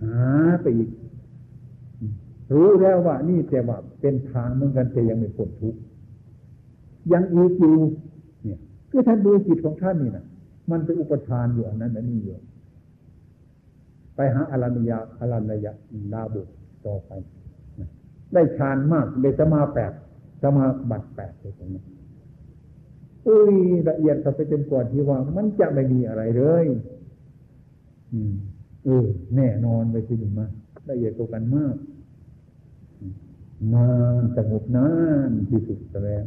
หาไปอีก รู้แล้วว่านี่แต่ว่าเป็นทางเหมือนกันแต่ยังไม่พ้นทุกข์ยังอีกอยู่เนี่ยคือท่านดูจิตของท่านนี่นะมันเป็นอุปทานอยู่อันนั้นอันนี้อยู่ไปหาอรัญญาอรัญญาลาบุตรต่อไป ได้ฌานมากได้สมาแปดสมาบัตแปดเลยตรงนี้ อุ้ยละเอียดไปจนกว่าที่ว่า มันจะไม่มีอะไรเลยอืมเออแน่นอนไปที่นี่มาละเอียดตัวกันมากนานสงบนานที่สุดแล้ว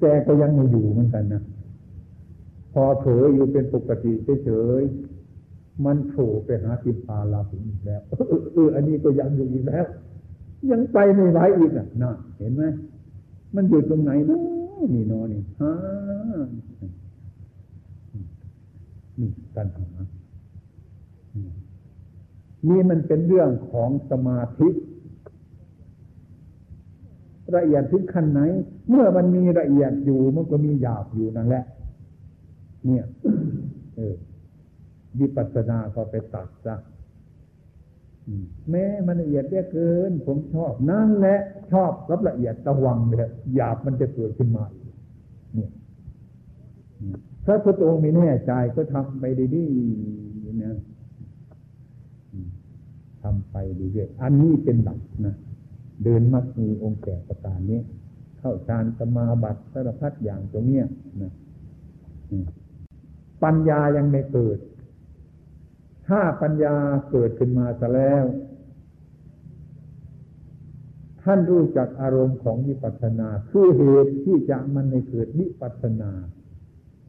แต่ก็ยังไม่อยู่เหมือนกันนะพอเผลออยู่เป็นปกติเฉยๆมันโผล่ไปหาปิปาลาภอีกแล้วเอออันนี้ก็ยังอยู่อีกแล้ว ยังไปไม่ไหวอีกอะนะเห็นไหมมันอยู่ตรงไหนนะ นี่นอนนี่ฮะนี่ตัณหานี่มันเป็นเรื่องของสมาธิละเอียดถึงขั้นไหน เมื่อมันมีละเอียดอยู่มันก็มีหยาบอยู่นั่นแหละ เนี่ย เออวิปัสสนาก็ไปตัดซะ แม้มันละเอียดเยอะเกิน ผมชอบนั่นแหละชอบรับละเอียดระวังเลยหยาบมันจะเกิดขึ้นมาเนี่ยพระพุทธองค์ม่แน่ใจก็ทำไปดีๆนะทำไปดีเรื่อยอันนี้เป็นหลักนะเดินมักมีองค์แก่ประการนี้ เข้าฌานสมาบัติสารพัดอย่างตรงเนี้ยนะปัญญายังไม่เกิด ถ้าปัญญาเกิดขึ้นมาซะแล้ว ท่านรู้จักอารมณ์ของวิปัสสนา คือเหตุที่จะมันในเกิดวิปัสสนา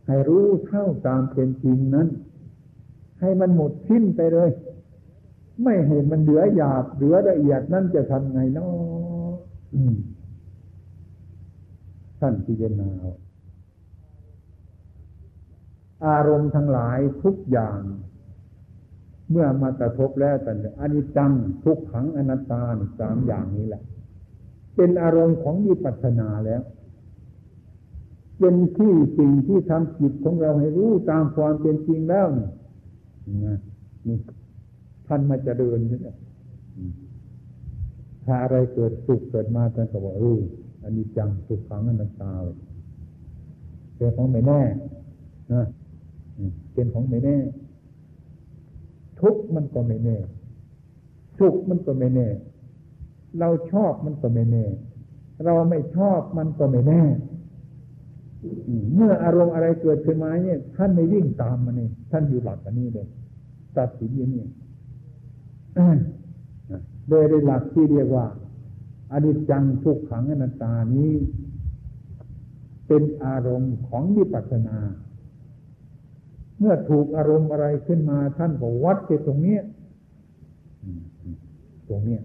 ให้รู้เท่าตามเป็นจริงนั้น ให้มันหมดสิ้นไปเลย ไม่เห็นมันเหลือหยาบเหลือละเอียดนั่นจะทำไงเนาะท่านพิจารณาอารมณ์ทั้งหลายทุกอย่าง เมื่อมากระทบแล้วแต่อนิจจังทุกขังอนัตตาสามอย่างนี้แหละ เป็นอารมณ์ของมีปัสนาแล้ว เป็นที่สิ่งที่ทำจิตของเราให้รู้ตามความเป็นจริงแล้วนี่นี่ท่านมาจะเดินนี่แหละถ้าอะไรเกิดสุขเกิดมาท่านก็บอกเอออันนี้จังสุขขังอนันตาเลยเป็นของไม่แน่นะเป็นของไม่แน่ ทุกข์มันก็ไม่แน่สุขมันก็ไม่แน่ เราชอบมันก็ไม่แน่ เราไม่ชอบมันก็ไม่แน่เมื่ออารมณ์อะไรเกิดขึ้นมาเนี่ย ท่านไม่วิ่งตามมันเองท่านอยู่หลักอันนี้เลยตัดสินอย่างนี้โดยในหลักที่เรียกว่าอนิจจังทุกขังอนัตตานี้ เป็นอารมณ์ของวิปัสสนา เมื่อถูกอารมณ์อะไรขึ้นมาท่านก็วัดไปตรงนี้ตรงนี้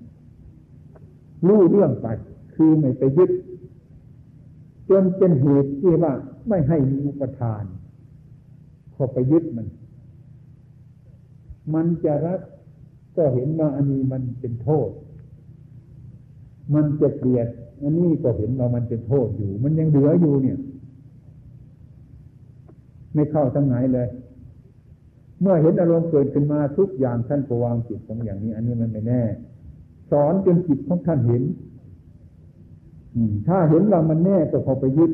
รู้เรื่องไป คือไม่ไปยึดจนเป็นเหตุที่ว่าไม่ให้มีอุปทานพอไปยึดมัน มันจะรักก็เห็นว่าอันนี้มันเป็นโทษ มันจะเกลียดอันนี้ก็เห็นว่ามันเป็นโทษอยู่ มันยังเหลืออยู่เนี่ย ไม่เข้าทั้งไหนเลย เมื่อเห็นอารมณ์เกิดขึ้นมาทุกอย่างท่านก็วางจิตตรงอย่างนี้ อันนี้มันไม่แน่ สอนจนจิตของท่านเห็นถ้าเห็นว่ามันแน่ก็พอไปยึด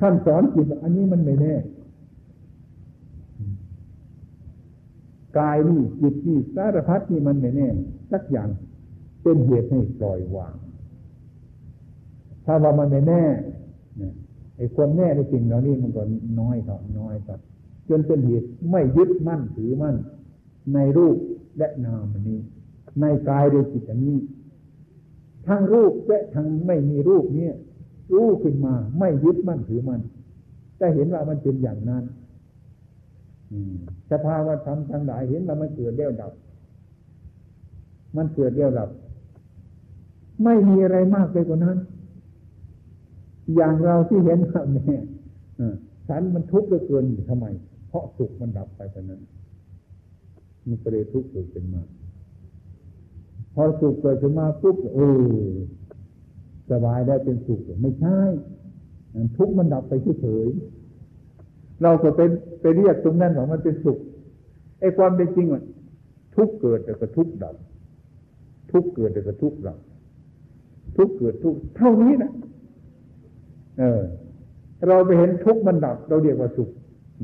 ท่านสอนจิตอันนี้มันไม่แน่กายนี่จิตนี่สารพัดนี่มันไม่แน่ สักอย่างเป็นเหตุให้ปล่อยวาง ถ้าว่ามันไม่แน่ ไอ้ความแน่ในสิ่งเหล่านี้มันก็น้อยต่อน้อยต่อจนเป็นเหตุไม่ยึดมั่นถือมั่น ในรูปและนามอันนี้ ในกายโดยจิตอันนี้ ทั้งรูปและทั้งไม่มีรูปนี้รู้ขึ้นมาไม่ยึดมั่นถือมั่นแต่เห็นว่ามันเป็นอย่างนั้นสภาวะธรรมทั้งหลายเห็นว่ามันเกิดเดี่ยวดับ มันเกิดเดี่ยวดับ ไม่มีอะไรมากไปกว่านั้น อย่างเราที่เห็นว่าแม่ฉันมันทุกข์เหลือเกินทำไม เพราะสุขมันดับไปแต่นั้น มันก็เลยทุกข์เกิดขึ้นมา พอสุขเกิดขึ้นมาปุ๊บเออสบายได้เป็นสุขไม่ใช่ทุกข์มันดับไปเฉยเราก็เป็นไปเรียกตรงนั้นว่ามันเป็นสุขไอ้ความเป็นจริงว่าทุกเกิดแต่ก็ทุกดับ ทุกเกิดแต่ก็ทุกดับ ทุกเกิดทุกเท่านี้นะ เออ เราไปเห็นทุกข์มันดับ เราเรียกว่าสุข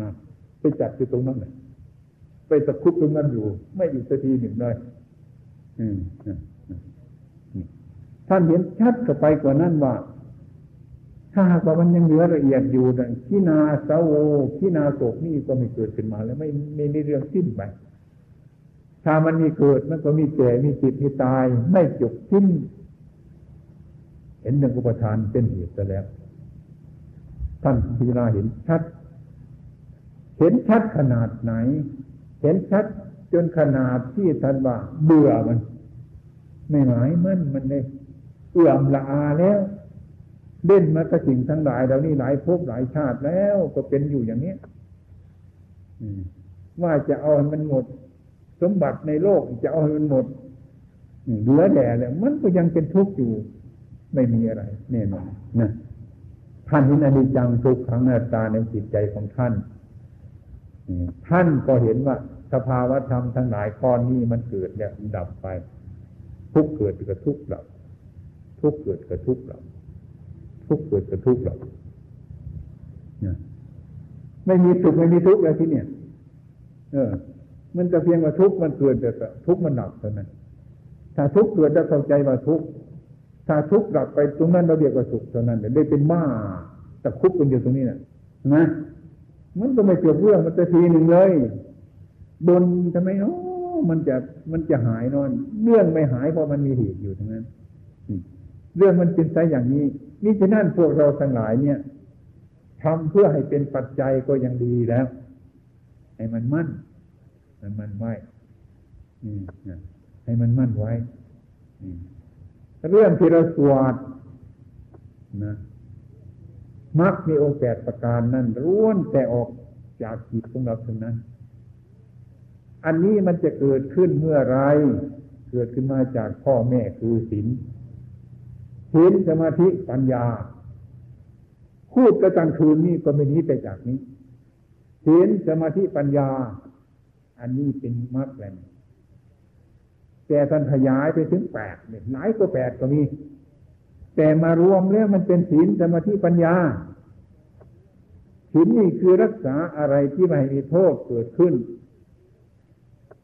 นะไปจับอยู่ตรงนั้นเลยไปตะคุบตรงนั้นอยู่ ไม่อยู่สักทีหนึ่งเลยท่านเห็นชัดก็ไปกว่านั้นว่า ถ้าหากว่ามันยังเหลือละเอียดอยู่ขีนาสาโวขีนาโศกนี่ก็ไม่เกิดขึ้นมา แล้วไม่ไม่มีเรื่องสิ้นไปถ้ามันมีเกิดมันก็มีแก่มีจิตมีตาย ไม่จบสิ้น เห็นหนึ่งอุปทานเป็นเหตุแล้ว ท่านพิจารณาเห็นชัด เห็นชัดขนาดไหน เห็นชัดจนขนาดที่ท่านว่าเบื่อมัน ไม่หมายมั่นมันเลยเอื่อมละอาแล้ว เล่นมาก็สิ่งทั้งหลายเหล่านี้หลายภพหลายชาติแล้วก็เป็นอยู่อย่างนี้ว่าจะเอาให้มันหมด สมบัติในโลกจะเอาให้มันหมดเหลือแด่แล้วมันก็ยังเป็นทุกข์อยู่ ไม่มีอะไรแน่นอนนะ ท่านเห็นอนิจจังทุกขังหน้าตาในจิตใจของท่านท่านก็เห็นว่าสภาวะธรรมทั้งหลายข้อนนี้มันเกิดเนี่ยดับไป ทุกเกิดกับทุกดับ ทุกเกิดกับทุกดับ ทุกเกิดกับทุกดับเนี่ยไม่มีสุขไม่มีทุกข์อะไรที่เนี่ย เออ มันจะเพียงว่าทุกข์มันเกิดแต่ทุกข์มันดับเท่านั้นถ้าทุกข์เกิดจะเข้าใจว่าทุกข์ ถ้าทุกข์ดับไปตรงนั้นเราเรียกว่าสุขเท่านั้นได้เป็นบ้าแต่คุกกันอยู่ตรงนี้นะนะมันก็ไม่จบเรื่องมันจะทีหนึ่งเลยบนทำไมเนาะมันจะมันจะหายนอน เรื่องไม่หายเพราะมันมีเหตุอยู่ทั้งนั้นเรื่องมันเป็นไซอย่างนี้ นี่ฉะนั้นพวกเราทั้งหลายเนี่ยทำเพื่อให้เป็นปัจจัยก็ยังดีแล้ว ให้มันมั่นมันมั่นไว้ให้มันมั่นไว้ เรื่องที่เราสวดนะมักมีองค์แปดประการนั่นร้วนแต่ออกจากจิตของเราทั้งนั้น อันนี้มันจะเกิดขึ้นเมื่อไร เกิดขึ้นมาจากพ่อแม่คือศีลศีลสมาธิปัญญา พูดกระตังคืนนี้ก็ไม่นี้ไปจากนี้ศีลสมาธิปัญญา อันนี้เป็นมรรคแหล แต่ท่านขยายไปถึงแปดเนี่ยหลายก็แปดก็มี แต่มารวมแล้วมันเป็นศีลสมาธิปัญญาศีลนี่คือรักษาอะไรที่ไม่มีโทษเกิดขึ้น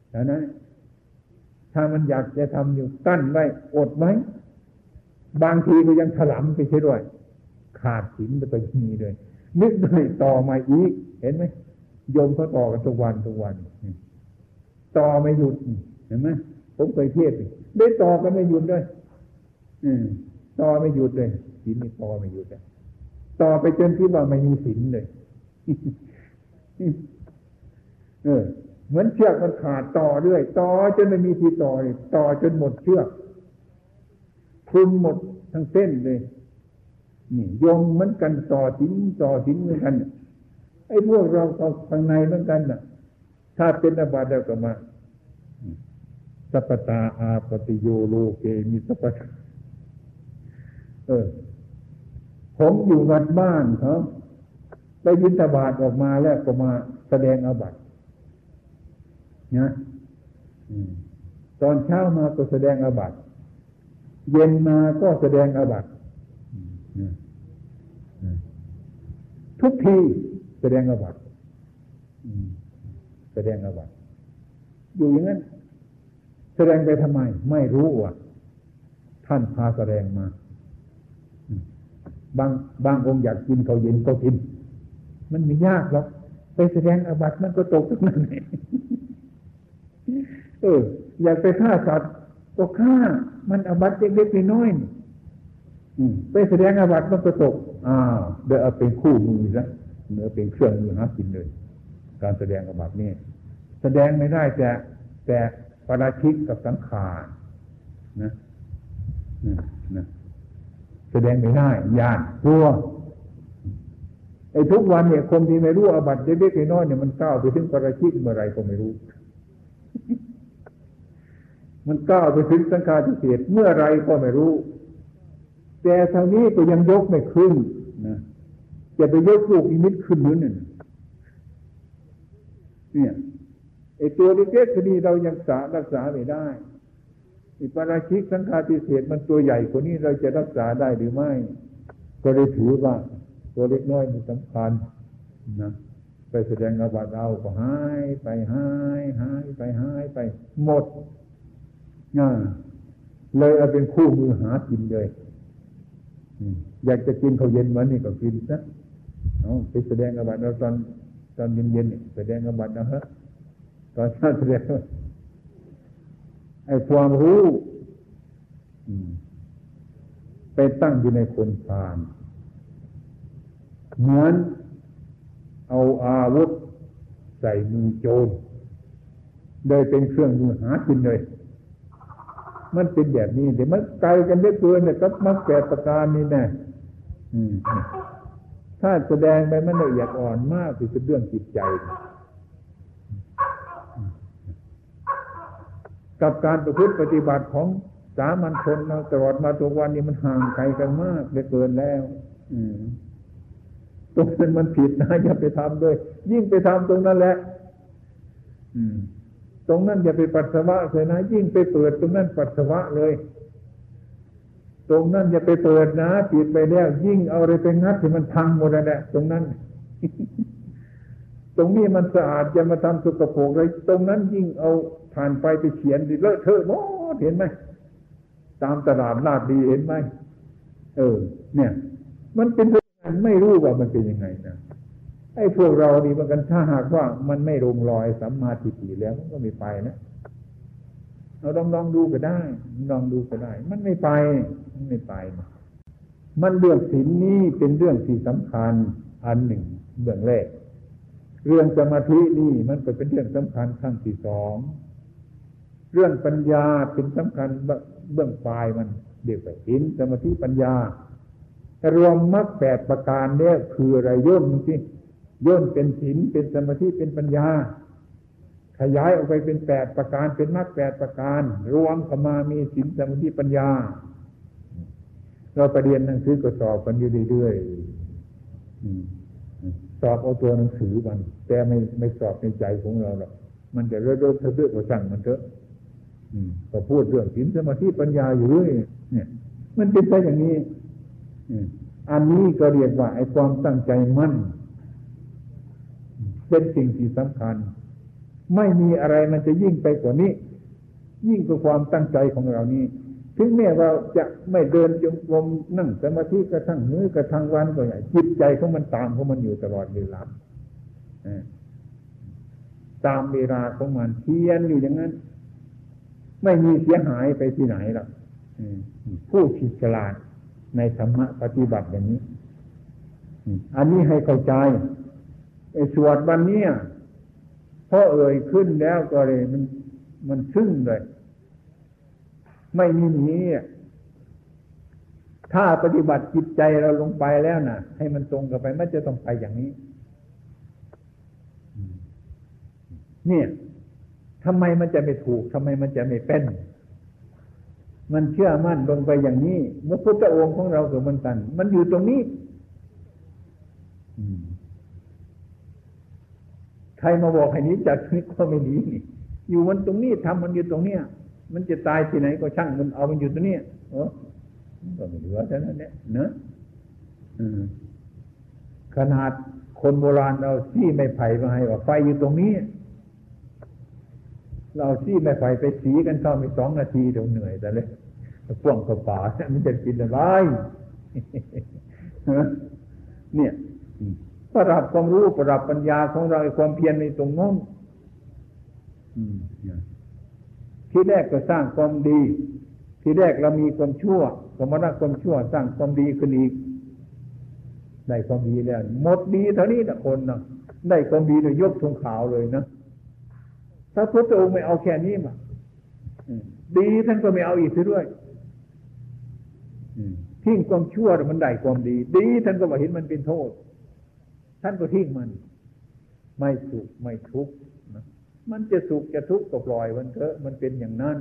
แต่นั้นถ้ามันอยากจะทำอยู่ตั้นไว้อดไว้บางทีก็ยังถลำไปเช่ด้วย ขาดศีลไปมีเลยนึกได้ต่อมาอีก เห็นไหมโยมเขาต่อกันทุกวันทุกวัน ต่อไม่หยุดเห็นไหม ผมเคยเทศได้ต่อกันไม่หยุดด้วยอืมต่อไม่หยุดเลยศีลนี่ต่อไม่หยุดเลยต่อไปจนที่ว่าไม่มีศีลเลยเออเหมือนเชือกมันขาดต่อเรื่อยต่อจนไม่มีที่ต่อต่อจนหมดเชือกคุมหมดทั้งเส้นเลยนี่โยมเหมือนกันต่อสินต่อสินเหมือนกันไอ้พวกเราข้างในเหมือนกันน่ะ ถ้าเป็นอบาเดียวกันมา สัพตาอาปติโยโลเกมีสัพตาเออ ผมอยู่วัดบ้านครับไปยินตบาทออกมาแล้วก็มาแสดงอาบัตินะตอนเช้ามาก็แสดงอาบัติเย็นมาก็แสดงอาบัติทุกทีแสดงอาบัติแสดงอาบัติอยู่อย่างนั้น แสดงไปทำไม ไม่รู้ว่าท่านพาแสดงมา บางบางองค์อยากกินเขาเย็นก็กิน มันไม่ยากหรอกไปแสดงอบัตมันก็ตกตรงนั้นเองเออ อยากไปฆ่าสัตว์ก็ฆ่า มันอบัตเล็กๆน้อยๆไปแสดงอบัตมันก็ตกอ้าวเดี๋ยวเอาเป็นคู่มือซะเนื้อเป็นเครื่องมือหากินเลย การแสดงอบัตเนี่ยแสดงไม่ได้แต่แต่ ปราชิกกับสังขารนะนะแสดงไม่ได้ยานกลัวไอ้ทุกวันเนี่ยคนที่ไม่รู้อบัตเล็กๆน้อยเนี่ยมันก้าวไปถึงปราชิกเมื่อไรก็ไม่รู้ มันก้าวไปถึงสังขารทิเศษเมื่อไรก็ไม่รู้ แต่ทางนี้ก็ยังยกไม่ขึ้นนะจะไปยกลูกอิมิตขึ้นนื้นึ่งเนี่ย ไอตัวเล็กๆคดีเรายังสารักษาไม่ได้อิปราชิกสังฆาทิเศษมันตัวใหญ่กว่านี้เราจะรักษาได้หรือไม่ ก็เลยถือว่า ตัวเล็กน้อยมันสำคัญนะไปแสดงอาบัติเอาก็หายไปหายหายไปหายไป หมดเลยเอาเป็นคู่มือหากินเลยอยากจะกินเขาเย็นวันนี้ก็กินซะเอาไปแสดงอบัตเราตอนตอนเย็นๆแสดงอบัตนะฮะ ตอนเช้าแสดงไอ้ความรู้ไปตั้งอยู่ในคนพานเหมือนเอาอาวุธใส่มือโจรโดยเป็นเครื่องมือหากินเลย มันเป็นแบบนี้เดี๋ยวมันไกลกันเยอะเกินเนี่ยก็มักแปดประการนี้แน่ถ้าแสดงไปมันละเอียดอ่อนมากคือเป็นเรื่องจิตใจ กับการประพฤติปฏิบัติของสามัญชนเราตลอดมาตัววันนี้มันห่างไกลกันมากเหลือเกินแล้วอืมตรงนั้นมันผิดนะอย่าไปทำด้วย ยิ่งไปทำตรงนั้นแหละ อืม ตรงนั้นอย่าไปปัสสาวะเลยนะยิ่งไปเปิดตรงนั้นปัสสาวะเลย ตรงนั้นอย่าไปเปิดนะปิดไปแล้ว ยิ่งเอาอะไรไปงัดที่มันพังหมดแล้วตรงนั้นตรงนี้มันสะอาดจะมาทำสุกโปกเลย ตรงนั้นยิ่งเอา ผ่านไปไปเขียนดิเลอะเทอะหมดเห็นไหมตามตลาดลาดดีเห็นไหมเออ เนี่ย มันเป็นไม่รู้ว่ามันเป็นยังไงนะไอ้พวกเรานี่มันกันถ้าหากว่ามันไม่ลงรอยสัมมาทิฏฐิแล้วมันก็ไม่ไปนะเราลองลองดูก็ได้ลองดูก็ได้ มันไม่ไปมันไม่ไปมันเรื่องศีลนี้เป็นเรื่องที่สำคัญอันหนึ่งเบื้องแรก เรื่องสมาธินี่มันก็เป็นเรื่องสำคัญขั้นที่สอง เรื่องปัญญาเป็นสำคัญเบื้องปลายมันเดียวกับศีลสมาธิปัญญาแต่รวมมรรคแปดประการเนี่ยคืออะไรย่นสิย่นเป็นศีลเป็นสมาธิเป็นปัญญา ขยายออกไปเป็นแปดประการเป็นมรรคแปดประการ รวมเข้ามามีศีลสมาธิปัญญา เราไปเรียนหนังสือก็สอบกันอยู่เรื่อยๆสอบเอาตัวหนังสือมัน แต่ไม่ไม่สอบในใจของเราหรอกมันจะเรื่อยๆเรื่อยๆก็สั่งมันเถอะ ก็พูดเรื่องศีลสมาธิปัญญาอยู่เรื่อยเนี่ย มันเป็นไปอย่างนี้อันนี้ก็เรียกว่าไอ้ความตั้งใจมั่น เป็นสิ่งที่สำคัญ ไม่มีอะไรมันจะยิ่งไปกว่านี้ ยิ่งกว่าความตั้งใจของเรานี้ ถึงแม้เราจะไม่เดินจงกรมนั่งสมาธิกระทั่งมื้อกระทั่งวันก็อย่างจิตใจของมันตามของมันอยู่ตลอดเวลาตามเวลาของมันเทียนอยู่อย่างนั้น ไม่มีเสียหายไปที่ไหนหรอกผู้ฉิฉลาดในธรรมะปฏิบัติอย่างนี้ อันนี้ให้เข้าใจไอ้สวดวันนี้พอเอ่ยขึ้นแล้วก็เลยมันมันซึ้งเลย ไม่มีหนีถ้าปฏิบัติจิตใจเราลงไปแล้วนะ่ะ ให้มันตรงกับไปมันจะต้องไปอย่างนี้ เนี่ย ทำไมมันจะไม่ถูกทำไมมันจะไม่เป็น มันเชื่อมั่นลงไปอย่างนี้พระพุทธองค์ของเรากับมันกัน มันอยู่ตรงนี้ใครมาบอกให้นี้จากนี้ก็ไม่หนีนี่ อยู่มันตรงนี้ทำมันอยู่ตรงเนี้ย มันจะตายที่ไหนก็ช่างมันเอามันอยู่ตรงนี้เออก็ไม่เหลือเท่นั้นเนี่ยเนอะขนาดคนโบราณเราซี่ไม่ไผ่มาให้ว่าไฟอยู่ตรงนี้ เราซี่ไม่ไผ่ไปสีกันเข้าไปสองนาทีเดี๋ยวเหนื่อยแต่เลยพ่วงกระป๋ามันจะกินอะไรเนี่ยประดับความรู้ประดับปัญญาของเราความเพียรในตรงนั้นที่แรกก็สร้างความดี ที่แรกเรามีความชั่วสมรรถความชั่ว สร้างความดีขึ้นอีกได้ความดีแล้วหมดดีเท่านี้นะคนนะได้ความดีโดยยกทงขาวเลยนะ ถ้าพระองค์ไม่เอาแค่นี้มาดีท่านก็ไม่เอาอีกด้วยทิ้งความชั่วมันได้ความดี ดีท่านก็มาเห็นมันเป็นโทษ ท่านก็ทิ้งมัน ไม่สุขไม่ทุกข์มันจะสุขจะทุกข์ก็ปล่อยมันเถอะมันเป็นอย่างนั้น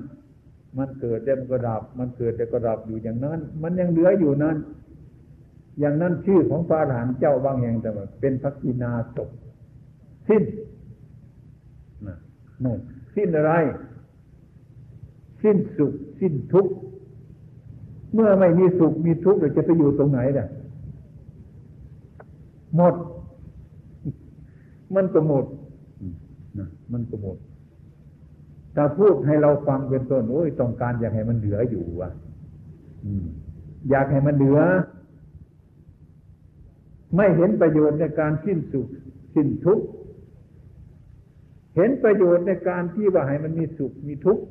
มันเกิดแล้วมันก็ดับ มันเกิดแล้วก็ดับอยู่อย่างนั้น มันยังเหลืออยู่นั้น อย่างนั้นชื่อของพระอรหันต์เจ้าบางแห่งแต่ว่าเป็นพักินาศพสิ้น นะนู่นสิ้นอะไร สิ้นสุข สิ้นทุกข์เมื่อไม่มีสุขมีทุกข์เราจะไปอยู่ตรงไหนเนี่ยหมด มันก็หมดนะมันก็หมดถ้าพูดให้เราฟังเป็นต้นโอ้ยต้องการอยากให้มันเหลืออยู่อะอยากให้มันเหลือ ไม่เห็นประโยชน์ในการสิ้นสุขสิ้นทุกข์ เห็นประโยชน์ในการที่ว่าให้มันมีสุขมีทุกข์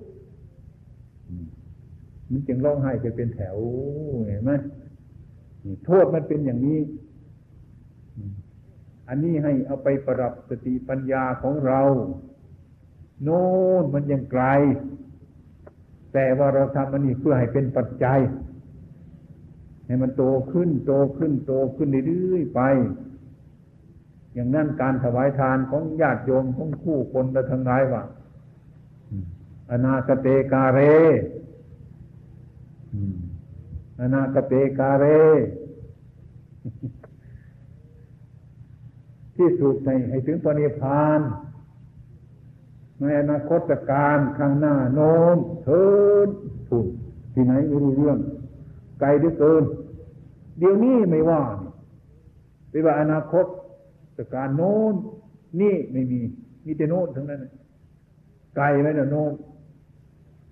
มันจึงร้องไห้จะเป็นแถวเห็นไหมโทษมันเป็นอย่างนี้ อันนี้ให้เอาไปประดับสติปัญญาของเรา โน่นมันยังไกล แต่ว่าเราทำอันนี้เพื่อให้เป็นปัจจัย ให้มันโตขึ้น โตขึ้น โตขึ้นเรื่อยๆไป อย่างนั้นการถวายทานของญาติโยมของคู่คนและทั้งหลายว่าอนาคเตกาเรอนาคเตกาเร ที่สุดในให้ถึงปณิพานในอนาคตการข้างหน้าโน้มเทินผุนที่ไหนไม่รู้เรื่อง ไกลด้วยเกิน เดี๋ยวนี้ไม่ว่า ไปว่าอนาคต ต่การโน้นนี่ไม่มีมีแต่โน้นทั้งนั้นไกลไหมนะโน้น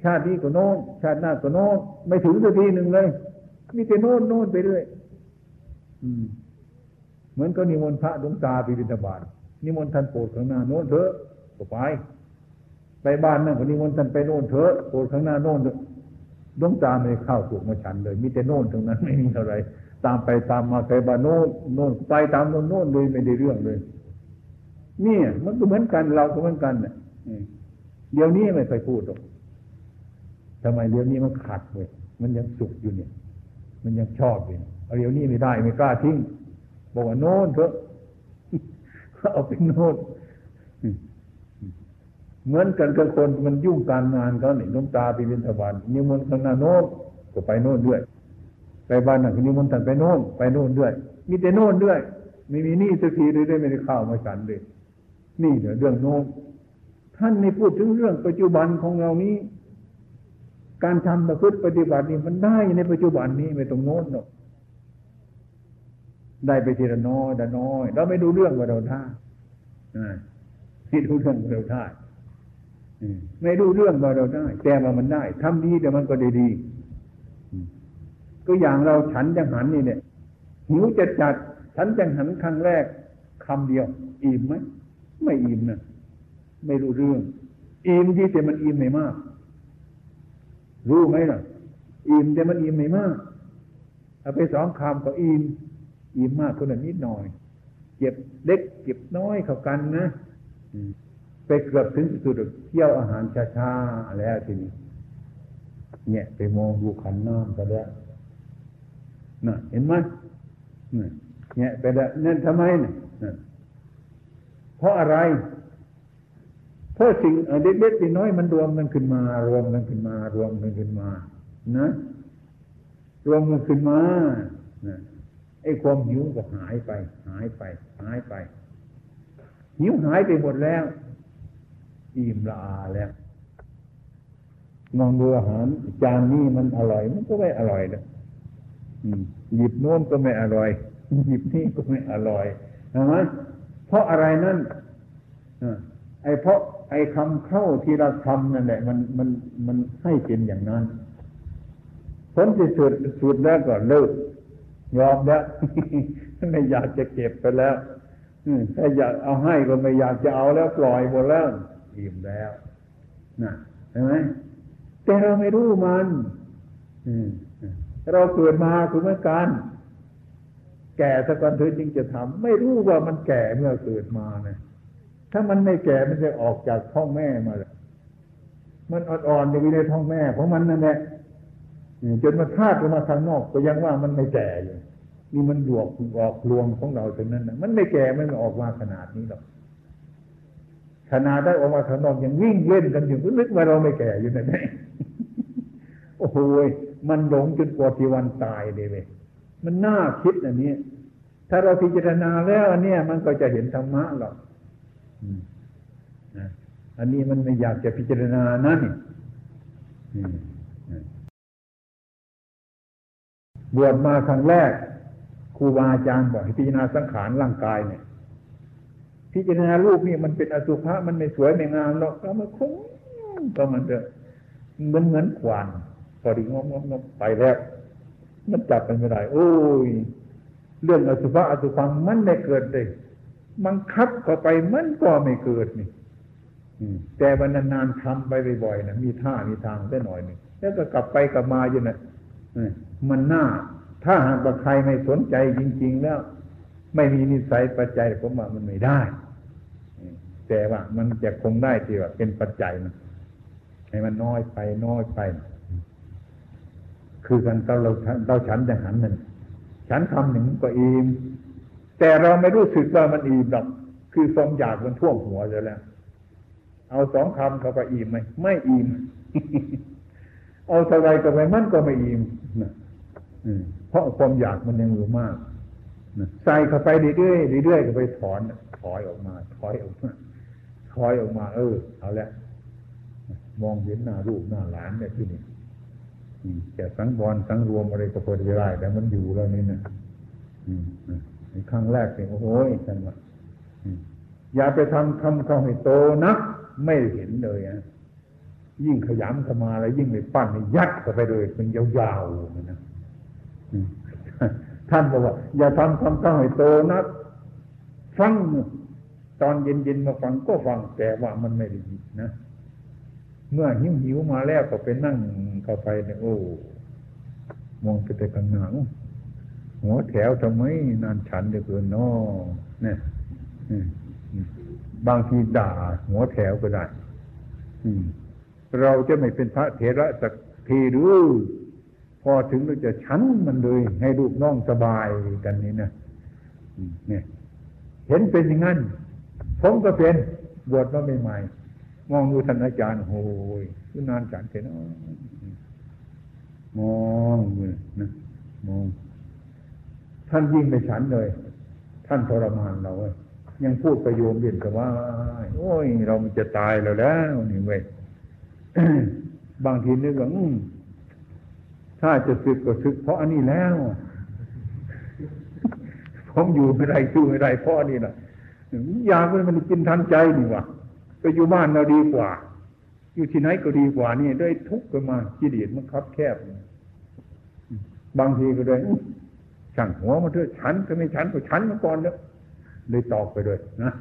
ชาตินี้ก็โน้นชาติหน้าก็โน้นไม่ถึงสักทีหนึ่งเลยมีแต่โน้นโน้นไปเรื่อยเหมือนก็นิมนต์พระดวงตาไปบิณฑบาตนิมนต์ท่านโปรดข้างหน้าโน้นเถอะก็ไปไปบ้านนั่นก็นิมนต์ท่านไปโน่นเถอะโปรดข้างหน้าโน่นเถอะดวงตาไม่เข้าถูกมาฉันเลย มีแต่โน่นตรงนั้นไม่มีอะไร ตามไปตามมาไปบ้านโน่นโน่นไปตามโน่นโน่นเลยไม่ได้เรื่องเลยนี่มันก็เหมือนกันเราก็เหมือนกันเนี่ยเดี๋ยวนี้ไม่เคยพูดหรอกทำไมเดี๋ยวนี้มันขัดเลยมันยังสุขอยู่เนี่ย มันยังชอบอยู่เอาเดี๋ยวนี้ไม่ได้ไม่กล้าทิ้งบอกว่าโน่นเถอะเอาเป็นโน่นเหมือนกันกับคนมันยุ่งการงานเขาเนี่ยน้ำตาไปเป็นทวารนิมนต์ข้างหน้าโน้นก็ไปโน่นด้วย ไปบ้านหนังนิมนต์ท่านไปโน่นไปโน่นด้วย มีแต่โน่นด้วย ไม่มีนี่สักทีเลยได้ไม่ได้ข้าวมาฉันเลยนี่เรื่องโน้นท่านในพูดถึงเรื่องปัจจุบันของเรานี้ การทำประพฤติปฏิบัตินี่มันได้ในปัจจุบันนี้ไม่ตรงโน้นหรอกได้ไปทีละน้อยละน้อย เราไม่ดูเรื่องว่าเราท่าไม่ดูเรื่องว่าเราท่าไม่รู้เรื่องว่าเราได้ แต่ว่ามันได้ทำดีแต่มันก็ได้ดี ก็อย่างเราฉันจังหันนี่เนี่ย หิวจะจัดฉันจังหันครั้งแรกคำเดียว อิ่มไหมไม่อิ่มนะไม่รู้เรื่อง อิ่มที่แต่มันอิ่มไม่มาก รู้ไหมล่ะ อิ่มแต่มันอิ่มไม่มากเอาไปสองคำก็อิ่มอิ่มมากคนละนิดหน่อยเจ็บเล็กเจ็บน้อยเข้ากันนะไปเกือบถึงสุดเที่ยวอาหารช้าๆแล้วทีนี้เนี่ย ไปมองดูขันน้ำก็แล้ว น่ะเห็นไหมเนี่ยไปแล้วนั่นทำไมเนี่ยเพราะอะไร เพราะสิ่งเล็กๆน้อยมันรวมกันขึ้นมารวมกันขึ้นมารวมกันขึ้นมา นะรวมกันขึ้นมาไอ้ความหิวก็หายไป หายไป หายไป หิวหายไปหมดแล้ว อิ่มละอาแล้วมองดูอาหารจานนี้มันอร่อยมันก็ไม่อร่อยนะ หยิบโน้นก็ไม่อร่อย หยิบนี่ก็ไม่อร่อยใช่ไหมเพราะอะไรนั่นไอ้เพราะไอ้คำเข้าที่เราทำนั่นแหละมันมันมันให้เป็นอย่างนั้นผลที่สุดสุดแล้วก็เลิกยอมแล้วไม่อยากจะเก็บไปแล้วถ้าอยากเอาให้ก็ไม่อยากจะเอาแล้วปล่อยหมดแล้วอิ่มแล้วนะเห็นไหมแต่เราไม่รู้มัน เราเกิดมาคือเหมือนกัน แก่สักวันเธอจึงจะทำไม่รู้ว่ามันแก่เมื่อเกิดมานะถ้ามันไม่แก่มันจะออกจากท้องแม่มาเลยมันอ่อนๆอยู่ในท้องแม่ของมันนั่นแหละจนมันธาตุออกมาทางนอกก็ยังว่ามันไม่แก่อยู่นี่มันหลวกออกลวงของเราตรงนั้นนะมันไม่แก่มันออกมาขนาดนี้หรอกขนาดได้ออกมาข้างนอกยังวิ่งเล่นกันอยู่นึกว่าเราไม่แก่อยู่นั่นเอง โหมันหลงจนกว่าที่วันตายเลยเว้ยมันน่าคิดอันนี้ ถ้าเราพิจารณาแล้วอันนี้มันก็จะเห็นธรรมะหรอกอันนี้มันไม่อยากจะพิจารณานั่นบวชมาครั้งแรกครูบาอาจารย์บอกให้พิจารณาสังขารร่างกายเนี่ย พิจารณารูปนี่มันเป็นอสุภะมันไม่สวยไม่งามหรอกเรามาคงก็มันจะเหมือนเหมือนขวาน พอดีงงงงไปแล้ว มันจับมันไม่ได้ โอ้ย เรื่องอสุภะอสุภังมันไม่เกิดเลยมันคับเข้าไปมันก็ไม่เกิดนี่แต่วันนานๆทำไปบ่อยๆนะมีท่ามีทางได้หน่อยหนึ่งแล้วก็กลับไปกลับมาอยู่นะมันน่า ถ้าหากว่าใครไม่สนใจจริง ๆ แล้ว ไม่มีนิสัยปัจจัยผมว่ามันไม่ได้แต่ว่ามันจะคงได้ที่ว่าเป็นปัจจัยมันให้มันน้อยไปน้อยไป คือกันเราเราฉันจะหันหนั่นฉันคำหนึ่งก็อิ่มแต่เราไม่รู้สึกว่ามันอิ่มหรอก คือความอยากมันท่วมหัวเลยแล้วเอาสองคำเขาก็อิ่มไหมไม่อิ่มเอาเท่าไรก็ไปมันก็ไม่อิ่มนะเพราะความอยากมันยังอยู่มากใส่เข้าไปเรื่อยๆเรื่อยๆก็ไปถอน ถอยออกมา ถอยออกมาถอยออกมา เออ เอาละมองเห็นหน้าลูกหน้าหลานเนี่ยที่นี่ จะสังวรสังรวมอะไรก็พอดีได้แต่มันอยู่แล้วนี่นะครั้งแรกเนี่ยโอ้โหท่านว่าอย่าไปทำคำเขาให้โตนะ ไม่เห็นเลยอะยิ่งขยำเข้ามาแล้วยิ่งไปปั้นยัดเข้าไปเลยเป็นยาวๆนะท่านบอกว่า อย่าทำคำเขาให้โตนะฟังตอนเย็นๆมาฟังก็ฟังแต่ว่ามันไม่ได้ยินนะ เมื่อหิวหิวมาแล้วก็ไปนั่งเข้าไปเนี่ยโอ้มองไปแต่ข้างหน้าหัวแถวทำไมนานฉันเดือเกินนอเนี่ยบางทีด่าหัวแถวก็ได้เราจะไม่เป็นพระเถระสักทีหรือพอถึงเราจะชั้นมันเลย ให้ลูกน้องสบายกันนี่นะเนี่ย เห็นเป็นอย่างนั้น ผมก็เป็นบวชมาใหม่ๆ มองดูท่านอาจารย์โอ้ยคือนานฉันเห็นมองนะมอง ท่านยิ่งไปฉันเลย ท่านทรมานเราเลยยังพูดประโยมเรียนกับว่า โอ้ย เรามันจะตายแล้วแล้วนี่เว้ยบางทีนึกว่าถ้าจะสึกก็สึกเพราะอันนี้แล้วผมอยู่ไม่ได้สู้ไม่ได้เพราะนี่แหละอยากมันกินทันใจนี่วะ ไปอยู่บ้านเราดีกว่า อยู่ที่ไหนก็ดีกว่านี่ได้ทุกข์กันมาขี้เดียดมันคับแคบ บางทีก็เลยช่างหัวมาเถอะฉันก็ไม่ฉันก็ฉันมาก่อนเนอะเลยตอกไปเลยนะ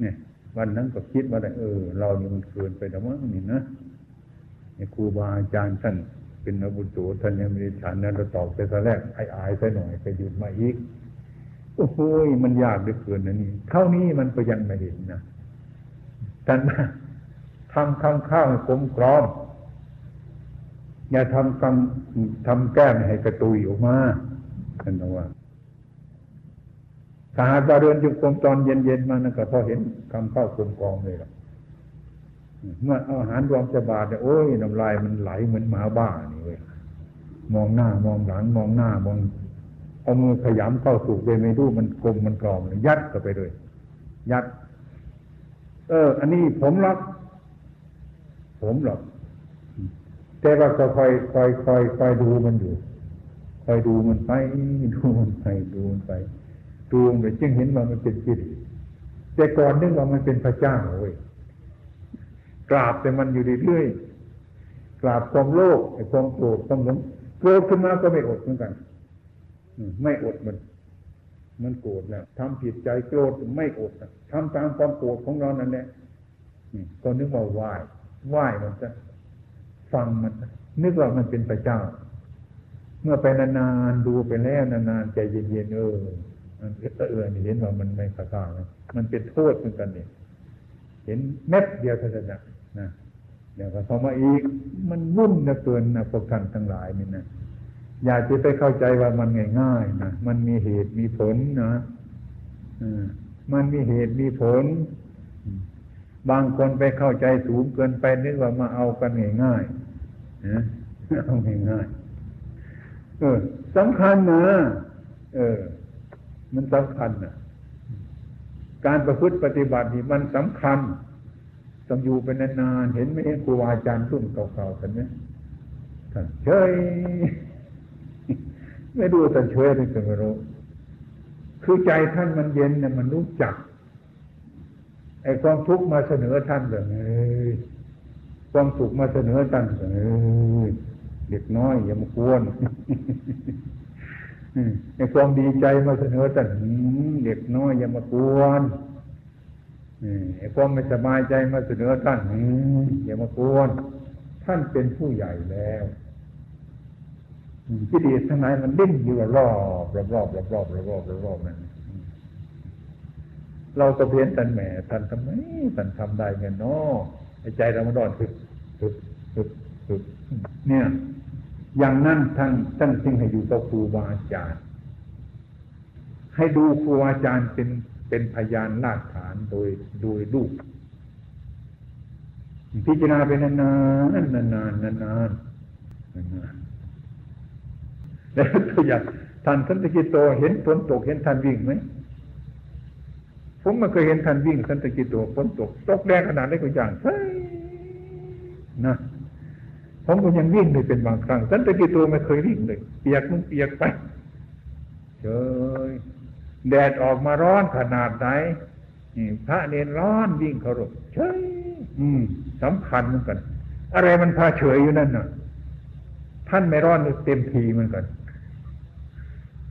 เนี่ย วันนั้นก็คิดว่าเออ เรานี่มันเกินไปแต่ว่านี่นะครูบาอาจารย์ท่านเป็นอบุตรท่านยังไม่ได้ฉันนั้นเราตอกไปตอนแรกไอ้อายไปหน่อยไปหยุดมาอีกโอ้โหมันยากเหลือเกินนะนี่เท่านี้มันก็ยังไม่เห็นนะ ท่านทำคำข้าวให้กลมกรอมอย่าทำคำทำแก้มให้กระตุยออกมาท่านบอกว่าถ้าหากว่าเดินจุกรมตอนเย็นๆมานั่นก็พอเห็นคำข้าวกลมกรองเลยล่ะเมื่ออาหารรวมจะบาดเนี่ยโอ้ยน้ำลายมันไหลเหมือนหมาบ้านี่เว้ยมองหน้ามองหลังมองหน้ามองเอามือขยำเข้าสู่ไปไม่รู้มันกลมมันกรองยัดเข้าไปเลย ยัด เออ อันนี้ผมรักผมหรอกแต่ว่าก็คอยคอยคอยคอยดูมันอยู่คอยดูมันไปดูมันไปดูมันไปดูมันไปจึงเห็นว่ามันเป็นจิตแต่ก่อนนึกว่ามันเป็นพระเจ้าเว้ยกราบแต่มันอยู่เรื่อยๆกราบความโลภความโกรธความหลงโกรธขึ้นมาก็ไม่อดเหมือนกันไม่อดมัน มันโกรธแล้วทำผิดใจโกรธไม่อดทำตามความโกรธของเรานั่นแหละก็นึกว่าไหว้ไหว้มันจะฟังมัน นึกว่ามันเป็นพระเจ้า เมื่อไปนานๆดูไปแล้วนานๆใจเย็นๆเออเออเห็นว่ามันไม่ข้าข้ามันเป็นโทษเหมือนกันเนี่ยเห็นเม็ดเดียวเท่านั้นนะเดี๋ยวก็พอมาอีก มันวุ่นนะเกินนะพวกท่านทั้งหลายนี่นะ อย่าจะไปเข้าใจว่ามันง่ายๆนะมันมีเหตุมีผลนะมันมีเหตุมีผล บางคนไปเข้าใจสูงเกินไปนึกว่ามาเอากันง่ายๆนะเอาง่ายๆเออสำคัญนะเออ มันสำคัญนะการประพฤติปฏิบัตินี่มันสำคัญต้องอยู่เป็นนานๆเห็นไห็นครูอาจารย์รุ่นเก่าๆกันเนี่ยท่านเฉย ไม่ดูท่เฉยเลยก็ไม่รู้ คือใจท่านมันเย็นเนี่ยมันรู้จักไอ้ความทุกข์มาเสนอท่านแบบเฮ้ยความสุขมาเสนอกันแบบเออเด็กน้อยอย่ามากวนในความดีใจมาเสนอกันเด็กน้อยอย่ามากวนไอ้ความไม่สบายใจมาเสนอท่านอย่ามากวนท่านเป็นผู้ใหญ่แล้ว กิเลสทั้งหลายมันดิ้นอยู่รอบรอบรอบรอบรอบรอบรอบรอบรอบนั่นเราก็เพียนท่านแหมท่านทำไมท่านทำได้เงี้ยเนาะไอ้ใจเรามันร้อนถึกถึกถึกถึกเนี่ย อย่างนั้นท่านท่านจึงให้อยู่กับครูบาอาจารย์ ให้ดูครูอาจารย์เป็นเป็นพยานลากฐานโดยโดยลูกพิจารณาไปนานๆนานๆนานๆนานๆนาน ตัวอย่างท่านสันติกิโตเห็นฝนตกเห็นท่านวิ่งไหมผมไม่เคยเห็นท่านวิ่งสันติกิโตฝนตกตกแรงขนาดนี้ก็อย่างเฮ้ยนะผมก็ยังวิ่งเลยเป็นบางครั้งสันติกิโตไม่เคยวิ่งเลยเปียกมึงเปียกไปเฉยแดดออกมาร้อนขนาดไหนพระเนรร้อนวิ่งเขารบเฉยอืมสำคัญเหมือนกัน อะไรมันพาเฉยอยู่นั่นน่ะ ท่านไม่ร้อนเต็มทีเหมือนกัน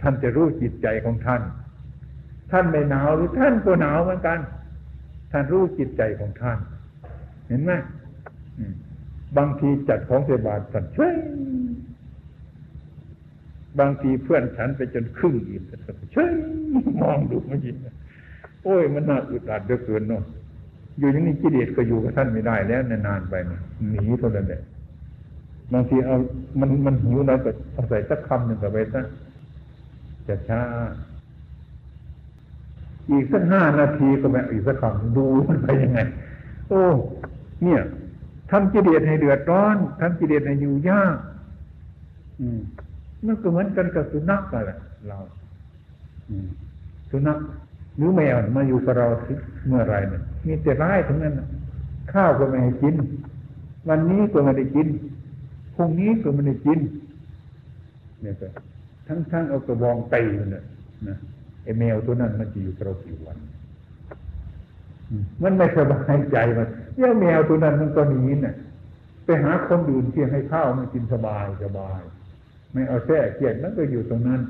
ท่านจะรู้จิตใจของท่าน ท่านไม่หนาวหรือท่านก็หนาวเหมือนกัน ท่านรู้จิตใจของท่าน เห็นไหมบางทีจัดของเสบาทท่นเฉยบางทีเพื่อนฉันไปจนครึ่งอิ่มแต่เฉยมองดูมันยิงโอ้ยมันน่าอึดอัดเดือเกินเนาะอยู่อย่างนี้กิเลสก็อยู่กับท่านไม่ได้แล้วนานๆไปหนีเท่านั้นแหละบางทีเอามันมันหิวเราก็เอาใส่สักคำหนึ่งกับไปซะ จะช้า อีกสักห้านาทีก็แบบอีกสักคำดูมันไปยังไง โอ้ เนี่ยทำกิเลสให้เดือดร้อนทำกิเลสให้อยู่ยาก อืมมันก็เหมือนกันกับสุนัขกันแหละเราสุนัขหรือแมวมาอยู่กับเราเมื่อไรเนี่ยมีแต่ร้ายทั้งนั้นข้าวก็ไม่ให้กิน วันนี้ก็ไม่ได้กินพรุ่งนี้ก็ไม่ได้กินเนี่ยก็ ทั้งทั้งเอากระบองตีมันเนี่ยนะไอ้แมวตัวนั้นมันจะอยู่กับเรากี่วัน มันไม่สบายใจมันเยี่ยแมวตัวนั้นมันก็หนีน่ะ ไปหาคนอื่นที่ให้ข้าวมันกินสบายสบาย ไม่เอาแท้เกียดมันก็อยู่ตรงนั้น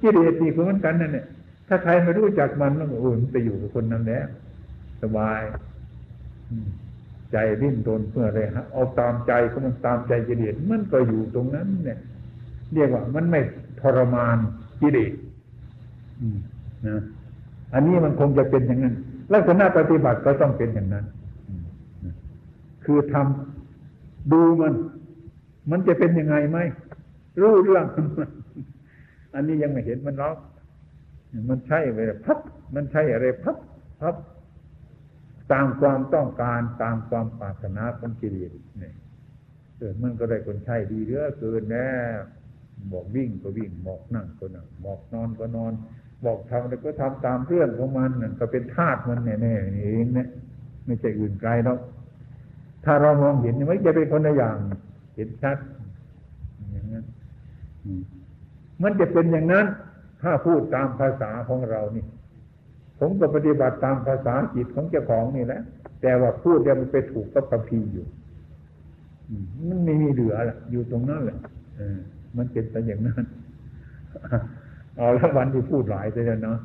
กิเลสตีเหมือนกันนั่นเนี่ยถ้าใครไม่รู้จักมันมันก็อุ่นไปอยู่กับคนนั้นแล้วสบายใจดิ้นรนเพื่ออะไรฮะเอาตามใจก็มันตามใจกิเลสมันก็อยู่ตรงนั้น เนี่ย เรียกว่ามันไม่ ทรมานกิเลสนะอันนี้มันคงจะเป็นอย่างนั้น ลักษณะปฏิบัติก็ต้องเป็นอย่างนั้น คือทำดูมัน มันจะเป็นยังไงไหมรู้เรื่อง อันนี้ยังไม่เห็นมันหรอกมันใช่อะไรพับ มันใช่อะไรพับพับตามความต้องการตามความปรารถนาของกิเลสเนี่ยเกิดมันก็ได้คนใช่ดีเยอเกินแน่ บอกวิ่งก็วิ่งบอกนั่งก็นั่งบอกนอนก็นอน บอกทำอะไรก็ทำตามเรื่องของมันนั่นก็เป็นธาตุมันแน่ๆเองเนี่ยไม่ใช่อื่นไกลหรอกถ้าเรามองเห็นไม่จะเป็นคนละอย่าง เห็นชัดอย่างนั้นมันจะเป็นอย่างนั้น ถ้าพูดตามภาษาของเรานี่ ผมก็ปฏิบัติตามภาษาจิตของเจ้าของนี่แหละแต่ว่าพูดแล้วมันไปถูกกับคัมภีอยู่มันไม่มีเหลือละอยู่ตรงนั้นแหละ มันเป็นแต่อย่างนั้นเอาละวันที่พูดหลายเลยเนาะ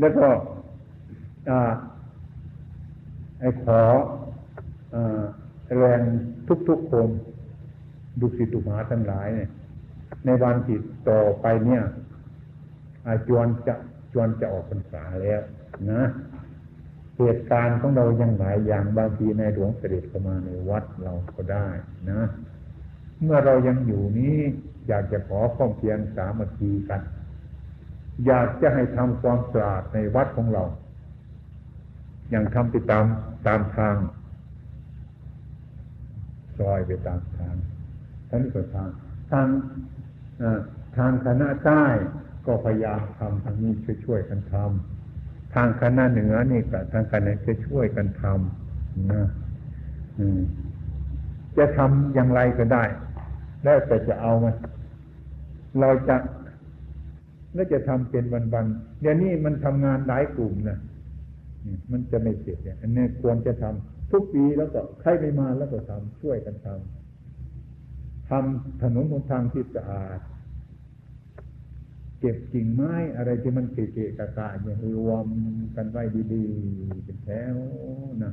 แล้วก็ไอ้ขอแรงทุกๆคนดุสิตุมาทั้งหลายเนี่ย ในวันที่ต่อไปเนี่ยอาจวนจะจวนจะออกพรรษาแล้ว นะเหตุการณ์ของเรายังหลายอย่างบางทีในหลวงเสด็จเข้ามาในวัดเราก็ได้นะ เมื่อเรายังอยู่นี้ อยากจะขอข้อมเพียงสามัคคีกัน อยากจะให้ทำความสะอาดในวัดของเรา อย่างทำไปตามตามทางซอยไปตามทางทั้งนี้ก็ทางทางทางคณะใต้ก็พยายามทำทางนี้ช่วยๆกันทำทางคณะเหนือนี่กับทางคณะจะช่วยกันทำนะจะทำอย่างไรก็ได้ แล้วแต่จะเอามาเราจะแล้วจะทำเป็นวันๆเดี๋ยวนี้มันทำงานหลายกลุ่มนะมันจะไม่เสร็จเนี่ยอันนี้ควรจะททุกปีแล้วก็ใครไม่มาแล้วก็ทำช่วยกันทำทำถนนหนทางที่สะอาด เก็บกิ่งไม้อะไรที่มันเกะกะกะเนี่ยรวมกันไว้ดีๆเป็นแถวนะ